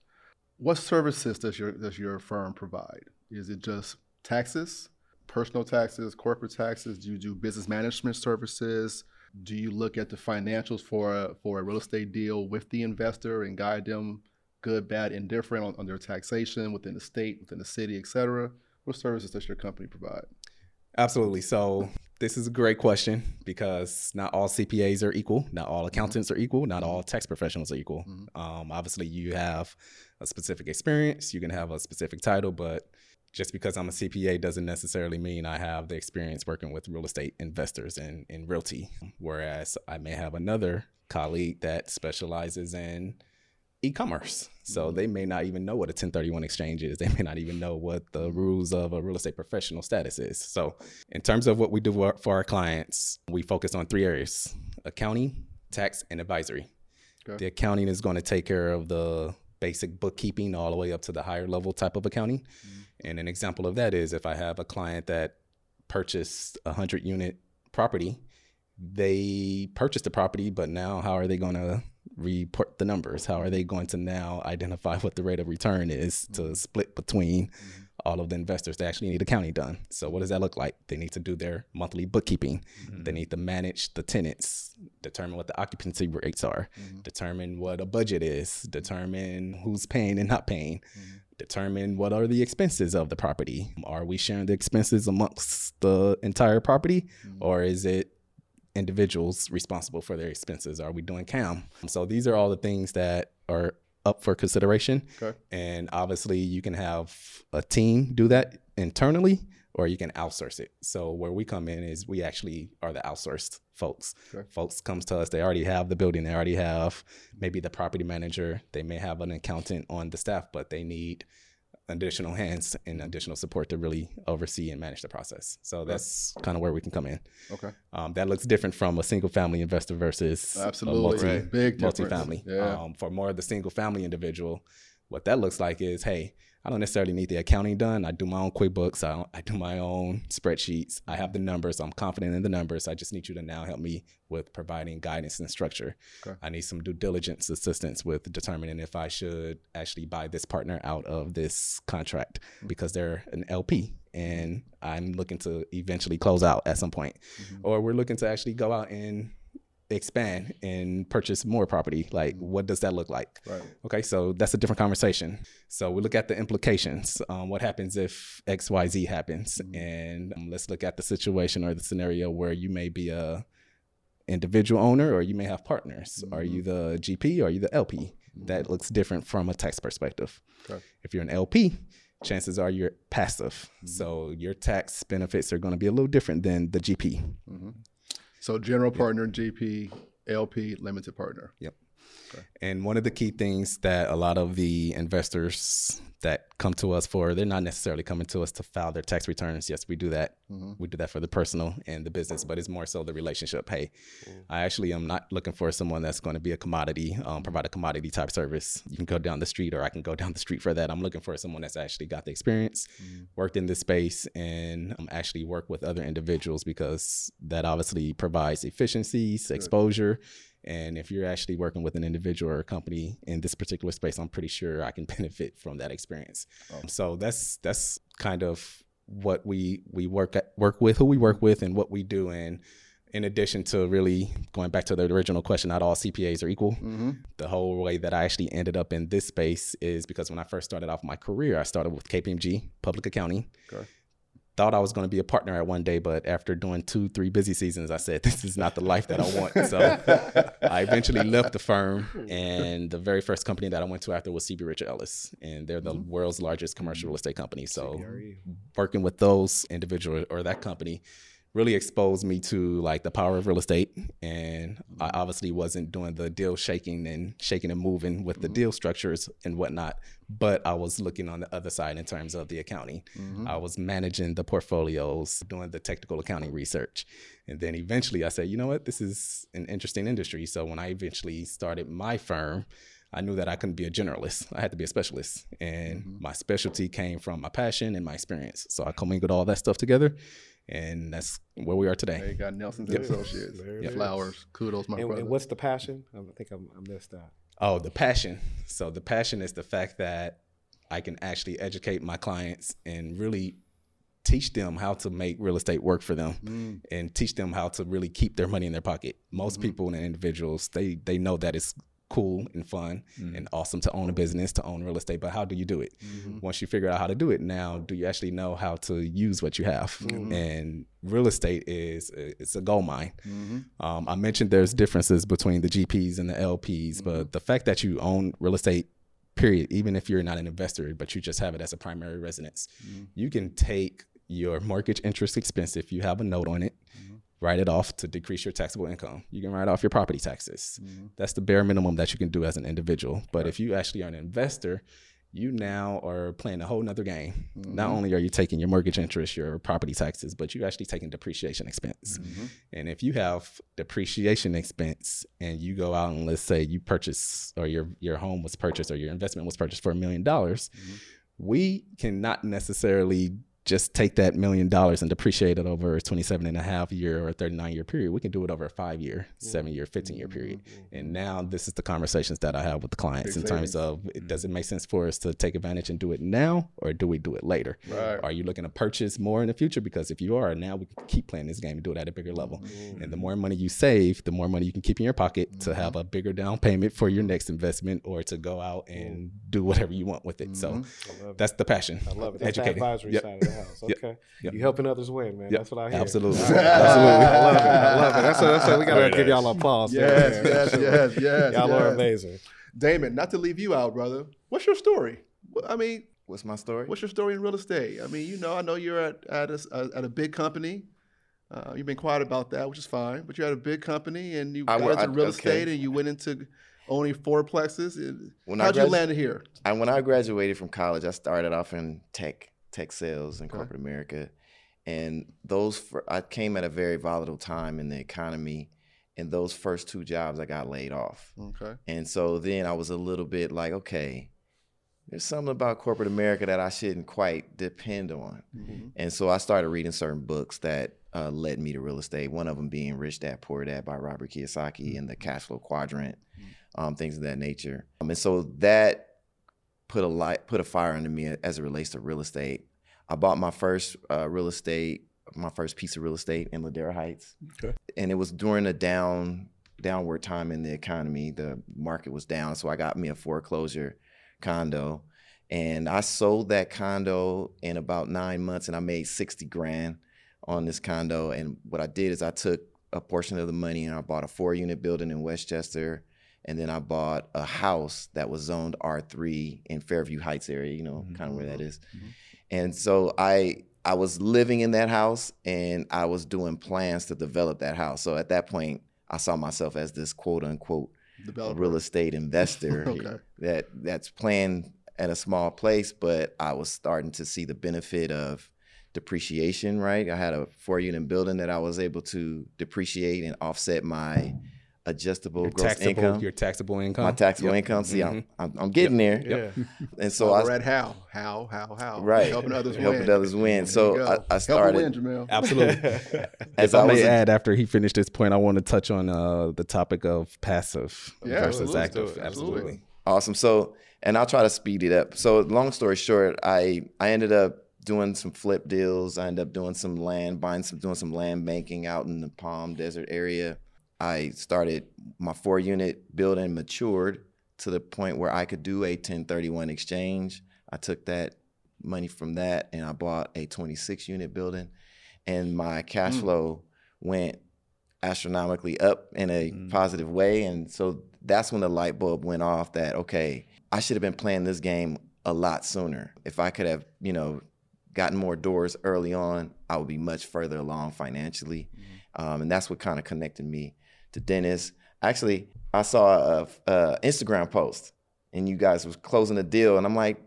What services does your does your firm provide? Is it just taxes, personal taxes, corporate taxes? Do you do business management services? Do you look at the financials for a, for a real estate deal with the investor and guide them good, bad, indifferent on, on their taxation within the state, within the city, et cetera? What services does your company provide? Absolutely. So this is a great question because not all CPAs are equal, not all accountants are equal, not all tax professionals are equal. Mhm. Um, obviously, you have a specific experience, you can have a specific title, but just because I'm a CPA doesn't necessarily mean I have the experience working with real estate investors and in realty. Whereas I may have another colleague that specializes in e-commerce. So mm-hmm. they may not even know what a 1031 exchange is. They may not even know what the rules of a real estate professional status is. So in terms of what we do for our clients, we focus on three areas: accounting, tax, and advisory. Okay. The accounting is going to take care of the basic bookkeeping all the way up to the higher level type of accounting. Mm-hmm. And an example of that is if I have a client that purchased a 100 unit property, they purchased the property, but now how are they going to report the numbers? How are they going to now identify what the rate of return is to split between all of the investors they actually need accounting done. So what does that look like? They need to do their monthly bookkeeping. Mm-hmm. They need to manage the tenants, determine what the occupancy rates are, mm-hmm. determine what a budget is, determine who's paying and not paying. Mm-hmm. Determine what are the expenses of the property. Are we sharing the expenses amongst the entire property, mm-hmm. or is it individuals responsible for their expenses? Are we doing CAM? So these are all the things that are up for consideration. Okay. And obviously, you can have a team do that internally, or you can outsource it. So where we come in is we actually are the outsourced folks. Okay. Folks comes to us, they already have the building, they already have maybe the property manager, they may have an accountant on the staff, but they need additional hands and additional support to really oversee and manage the process. So that's kind of where we can come in. Okay. Um, that looks different from a single family investor versus absolutely multi, right. big multifamily. Yeah. Um, for more of the single family individual, what that looks like is, hey, I don't necessarily need the accounting done. I do my own QuickBooks. I, I do my own spreadsheets. I have the numbers. I'm confident in the numbers. I just need you to now help me with providing guidance and structure. Okay. I need some due diligence assistance with determining if I should actually buy this partner out of this contract mm-hmm. because they're an LP and I'm looking to eventually close out at some point. Mm-hmm. Or we're looking to actually go out and expand and purchase more property like mm-hmm. what does that look like right. okay so that's a different conversation so we look at the implications um, what happens if xyz happens mm-hmm. and um, let's look at the situation or the scenario where you may be a individual owner or you may have partners mm-hmm. are you the gp or are you the lp mm-hmm. that looks different from a tax perspective okay. if you're an lp chances are you're passive mm-hmm. so your tax benefits are going to be a little different than the gp mm-hmm. So general partner, GP, LP, limited partner. Yep. Okay. And one of the key things that a lot of the investors that come to us for, they're not necessarily coming to us to file their tax returns. Yes, we do that. Mm-hmm. We do that for the personal and the business, but it's more so the relationship. Hey, mm-hmm. I actually am not looking for someone that's going to be a commodity, um, provide a commodity type service. You can go down the street or I can go down the street for that. I'm looking for someone that's actually got the experience, mm-hmm. worked in this space, and um, actually work with other individuals because that obviously provides efficiencies, exposure, and if you're actually working with an individual or a company in this particular space, I'm pretty sure I can benefit from that experience. Oh. So that's that's kind of what we we work at, work with, who we work with, and what we do. And in addition to really going back to the original question, not all CPAs are equal. Mm-hmm. The whole way that I actually ended up in this space is because when I first started off my career, I started with KPMG, public accounting. Okay thought I was going to be a partner at one day, but after doing two, three busy seasons, I said, this is not the life that I want. So I eventually left the firm. And the very first company that I went to after was CB Richard Ellis. And they're the mm-hmm. world's largest commercial real estate company. So CBRE. working with those individuals or that company really exposed me to like the power of real estate and i mm-hmm. obviously wasn't doing the deal shaking and shaking and moving with the mm-hmm. deal structures and whatnot but i was looking on the other side in terms of the accounting mm-hmm. i was managing the portfolios doing the technical accounting research and then eventually i said you know what this is an interesting industry so when i eventually started my firm I knew that I couldn't be a generalist. I had to be a specialist. And mm-hmm. my specialty came from my passion and my experience. So I commingled all that stuff together and that's where we are today. There you got Nelson's yep. Associates. Yep. Flowers. Kudos, my and, brother. And what's the passion? I think I'm, I missed that. Oh, the passion. So the passion is the fact that I can actually educate my clients and really teach them how to make real estate work for them mm. and teach them how to really keep their money in their pocket. Most mm-hmm. people and individuals, they they know that it's cool and fun mm-hmm. and awesome to own a business, to own real estate, but how do you do it? Mm-hmm. Once you figure out how to do it, now do you actually know how to use what you have? Mm-hmm. And real estate is it's a gold mine. Mm-hmm. Um, I mentioned there's differences between the GPs and the LPs, but mm-hmm. the fact that you own real estate period even if you're not an investor but you just have it as a primary residence mm-hmm. you can take your mortgage interest expense if you have a note on it write it off to decrease your taxable income. You can write off your property taxes. Mm-hmm. That's the bare minimum that you can do as an individual. But right. if you actually are an investor, you now are playing a whole nother game. Mm-hmm. Not only are you taking your mortgage interest, your property taxes, but you're actually taking depreciation expense. Mm-hmm. And if you have depreciation expense and you go out and let's say you purchase or your your home was purchased or your investment was purchased for a million dollars, mm-hmm. we cannot necessarily just take that million dollars and depreciate it over a 27 and a half year or 39 year period. We can do it over a five year, mm-hmm. seven year, 15 year period. Mm-hmm. Mm-hmm. And now this is the conversations that I have with the clients Big in terms of does it make sense for us to take advantage and do it now or do we do it later? Right. Are you looking to purchase more in the future? Because if you are, now we can keep playing this game and do it at a bigger level. And the more money you save, the more money you can keep in your pocket to have a bigger down payment for your next investment or to go out and do whatever you want with it. So that's the passion. I love it. That's Educating. advisory Yep. side of the house. Okay. Yep. You helping others win, man. Yep. That's what I hear. Absolutely. Absolutely. I love it. I love it. That's what, that's what we gotta Very give y'all nice. applause. Yes, there, man. yes, yes, yes. Y'all are amazing. Damon, not to leave you out, brother. What's your story? I mean, What's my story? what's your story in real estate? I mean, you know, I know you're at at a, s- a- at a big company. Uh, you've been quiet about that, which is fine. But you're at a big company, and you I got into I- real okay. estate, and you went into owning fourplexes. And When How'd you gradu- land here? And when I graduated from college, I started off in tech, tech sales in corporate America, and those fir- I came at a very volatile time in the economy. And those first two jobs, I got laid off, Okay. and so then I was a little bit like, okay, there's something about corporate America that I shouldn't quite depend on. Mhm. And so I started reading certain books that uh, led me to real estate. One of them being Rich Dad Poor Dad by Robert Kiyosaki and the Cash Flow Quadrant, um, things of that nature. Um, and so that put a light, put a fire under me as it relates to real estate. I bought my first uh, real estate, my first piece of real estate in Ladera Heights, Okay. and it was during a down downward time in the economy. The market was down, so I got me a foreclosure condo, and I sold that condo in about nine months, and I made sixty grand on this condo. And what I did is I took a portion of the money and I bought a four unit building in Westchester. And then I bought a house that was zoned R3 in Fairview Heights area, you know, mm-hmm, kind of where that mm-hmm, is. Mm-hmm. And so I I was living in that house and I was doing plans to develop that house. So at that point, I saw myself as this quote unquote Developer. real estate investor Okay. that that's playing at a small place, but I was starting to see the benefit of depreciation, right? I had a four unit building that I was able to depreciate and offset my adjustable Your gross taxable, income. your taxable income. my taxable Yep. income. See, I'm, Mhm. I'm, I'm getting there. Yeah. And so So I we're how, how, how, how. right Helping others helping win. others win. There So. I, I Help 'em started win, Jamel. Absolutely. as if I I was may a- add, after he finished this point, I want to touch on uh, the topic of passive Yeah, versus absolutely. active. Let's do it. Absolutely. Absolutely. Awesome. So, and I'll try to speed it up. So, long story short, I I ended up doing some flip deals. I ended up doing some land, buying some, doing some land banking out in the Palm Desert area. I started my four unit building matured to the point where I could do a 1031 exchange. I took that money from that and I bought a 26 unit building, and my cash Mm. flow went astronomically up in a Mm. positive way. And so that's when the light bulb went off that, okay, I should have been playing this game a lot sooner. If I could have, you know, gotten more doors early on, I would be much further along financially. Um, and that's what kind of connected me to Dennis. Actually, I saw a, a Instagram post and you guys was closing a deal, and I'm like,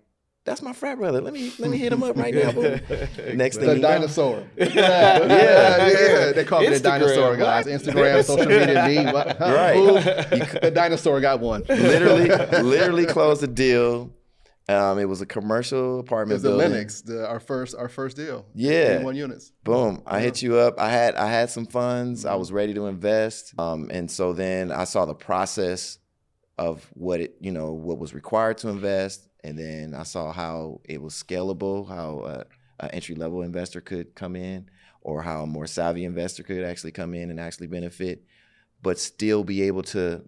that's my frat brother. Let me let me hit him up right now. boom. Next thing The you know, dinosaur. Yeah, yeah, yeah. They call me the dinosaur, guys. what? Instagram, social media, me. What? Right. Who? The dinosaur got one. literally, literally closed the deal. Um, it was a commercial apartment It's the building. Linux, the, our first our first deal. Yeah. one units. Boom! I hit you up. I had I had some funds. I was ready to invest. Um, and so then I saw the process of what it you know what was required to invest, and then I saw how it was scalable, how uh, an entry level investor could come in, or how a more savvy investor could actually come in and actually benefit, but still be able to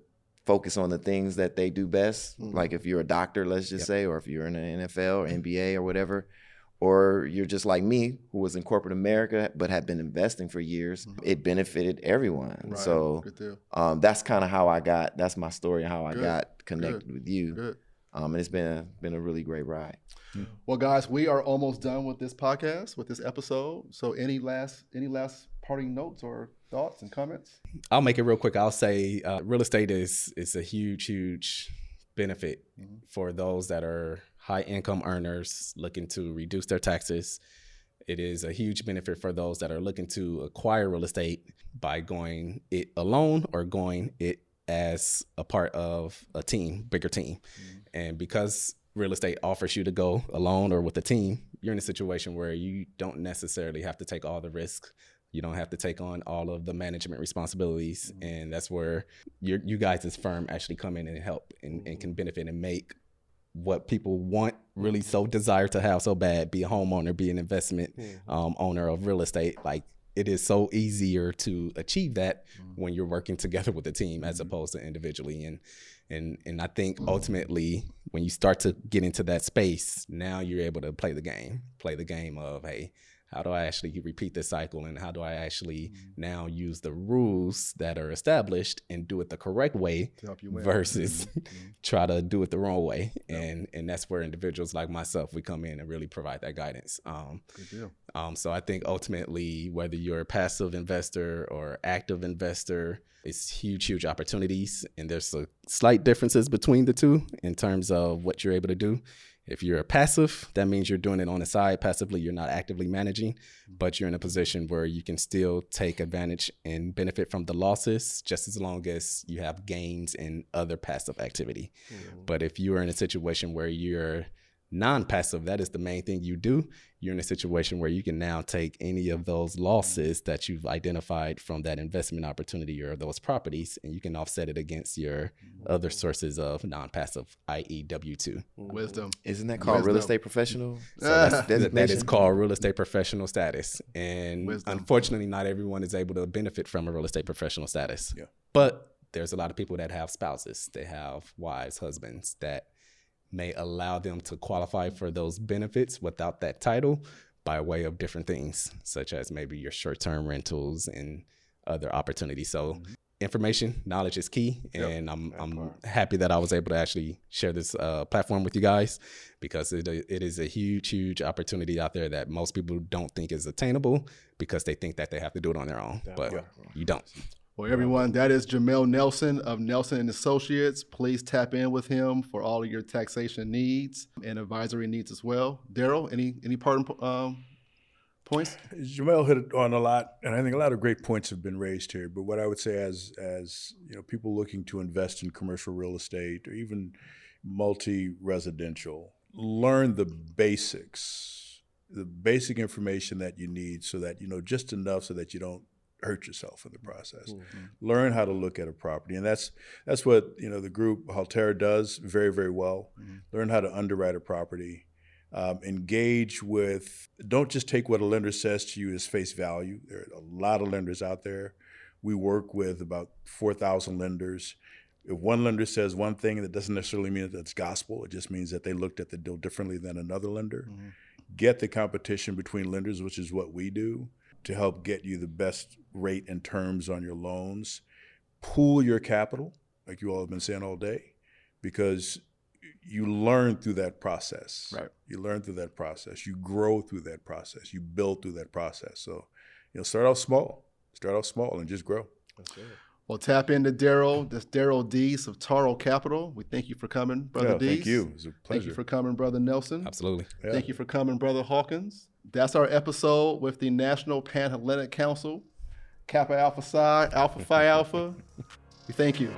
focus on the things that they do best. Mhm. Like if you're a doctor, let's just say, or if you're in the NFL or NBA or whatever, or you're just like me who was in corporate America but had been investing for years, Mhm. it benefited everyone. Right. So um, that's kind of how I got. That's my story and how I Good. got connected with you. Good. Um, and it's been a, been a really great ride. Well, guys, we are almost done with this podcast, with this episode. So, any last any last parting notes or thoughts and comments? I'll make it real quick. I'll say uh, real estate is is a huge, huge benefit Mhm. for those that are high income earners looking to reduce their taxes. It is a huge benefit for those that are looking to acquire real estate by going it alone or going it as a part of a team, bigger team. And because real estate offers you to go alone or with a team, you're in a situation where you don't necessarily have to take all the risks. You don't have to take on all of the management responsibilities, mm-hmm. and that's where your you guys' as firm actually come in and help and, and can benefit and make what people want really so desire to have so bad be a homeowner be an investment mm-hmm. um, owner of real estate like it is so easier to achieve that mm-hmm. when you're working together with a team as mm-hmm. opposed to individually and and and I think ultimately when you start to get into that space now you're able to play the game play the game of hey how do I actually repeat this cycle and how do I actually mm-hmm. now use the rules that are established and do it the correct way versus mm-hmm. mm-hmm. try to do it the wrong way yep. and and that's where individuals like myself we come in and really provide that guidance um, Good deal. Um, so I think ultimately whether you're a passive investor or active investor it's huge huge opportunities and there's a slight differences between the two in terms of what you're able to do if you're a passive, that means you're doing it on the side. Passively, you're not actively managing, but you're in a position where you can still take advantage and benefit from the losses just as long as you have gains in other passive activity. Mm-hmm. But if you are in a situation where you're non passive, that is the main thing you do, you're in a situation where you can now take any of those losses that you've identified from that investment opportunity or those properties and you can offset it against your other mm-hmm. sources of non passive, i.e., W 2. Wisdom. Isn't that called Wisdom. real estate professional? So that's that is called real estate professional status. And Wisdom. unfortunately, not everyone is able to benefit from a real estate professional status. Yeah. But there's a lot of people that have spouses, they have wives, husbands that may allow them to qualify for those benefits without that title by way of different things, such as maybe your short term rentals and other opportunities. So, mm-hmm. information, knowledge is key. And yep, I'm, I'm happy that I was able to actually share this uh, platform with you guys because it, it is a huge, huge opportunity out there that most people don't think is attainable because they think that they have to do it on their own. But you don't. Well, everyone, that is Jamel Nelson of Nelson and Associates. Please tap in with him for all of your taxation needs and advisory needs as well. Daryl, any any parting um, points? Jamel hit on a lot, and I think a lot of great points have been raised here. But what I would say, as as you know, people looking to invest in commercial real estate or even multi-residential, learn the basics, the basic information that you need, so that you know just enough so that you don't hurt yourself in the process. Mm-hmm. Learn how to look at a property, and that's that's what you know the group Haltere does very very well. Mm-hmm. Learn how to underwrite a property. Um, engage with. Don't just take what a lender says to you as face value. There are a lot of lenders out there. We work with about four thousand lenders. If one lender says one thing, that doesn't necessarily mean that it's gospel. It just means that they looked at the deal differently than another lender. Mm-hmm. Get the competition between lenders, which is what we do to help get you the best rate and terms on your loans. Pool your capital, like you all have been saying all day, because you learn through that process. Right. You learn through that process. You grow through that process. You build through that process. So, you know, start off small. Start off small and just grow. That's it. Well, tap into Daryl. That's Daryl Dees of Taro Capital. We thank you for coming, Brother yeah, Dees. Thank you. It was a pleasure. Thank you for coming, Brother Nelson. Absolutely. Yeah. Thank you for coming, Brother Hawkins. That's our episode with the National Panhellenic Council, Kappa Alpha Psi, Alpha Phi Alpha. We thank you.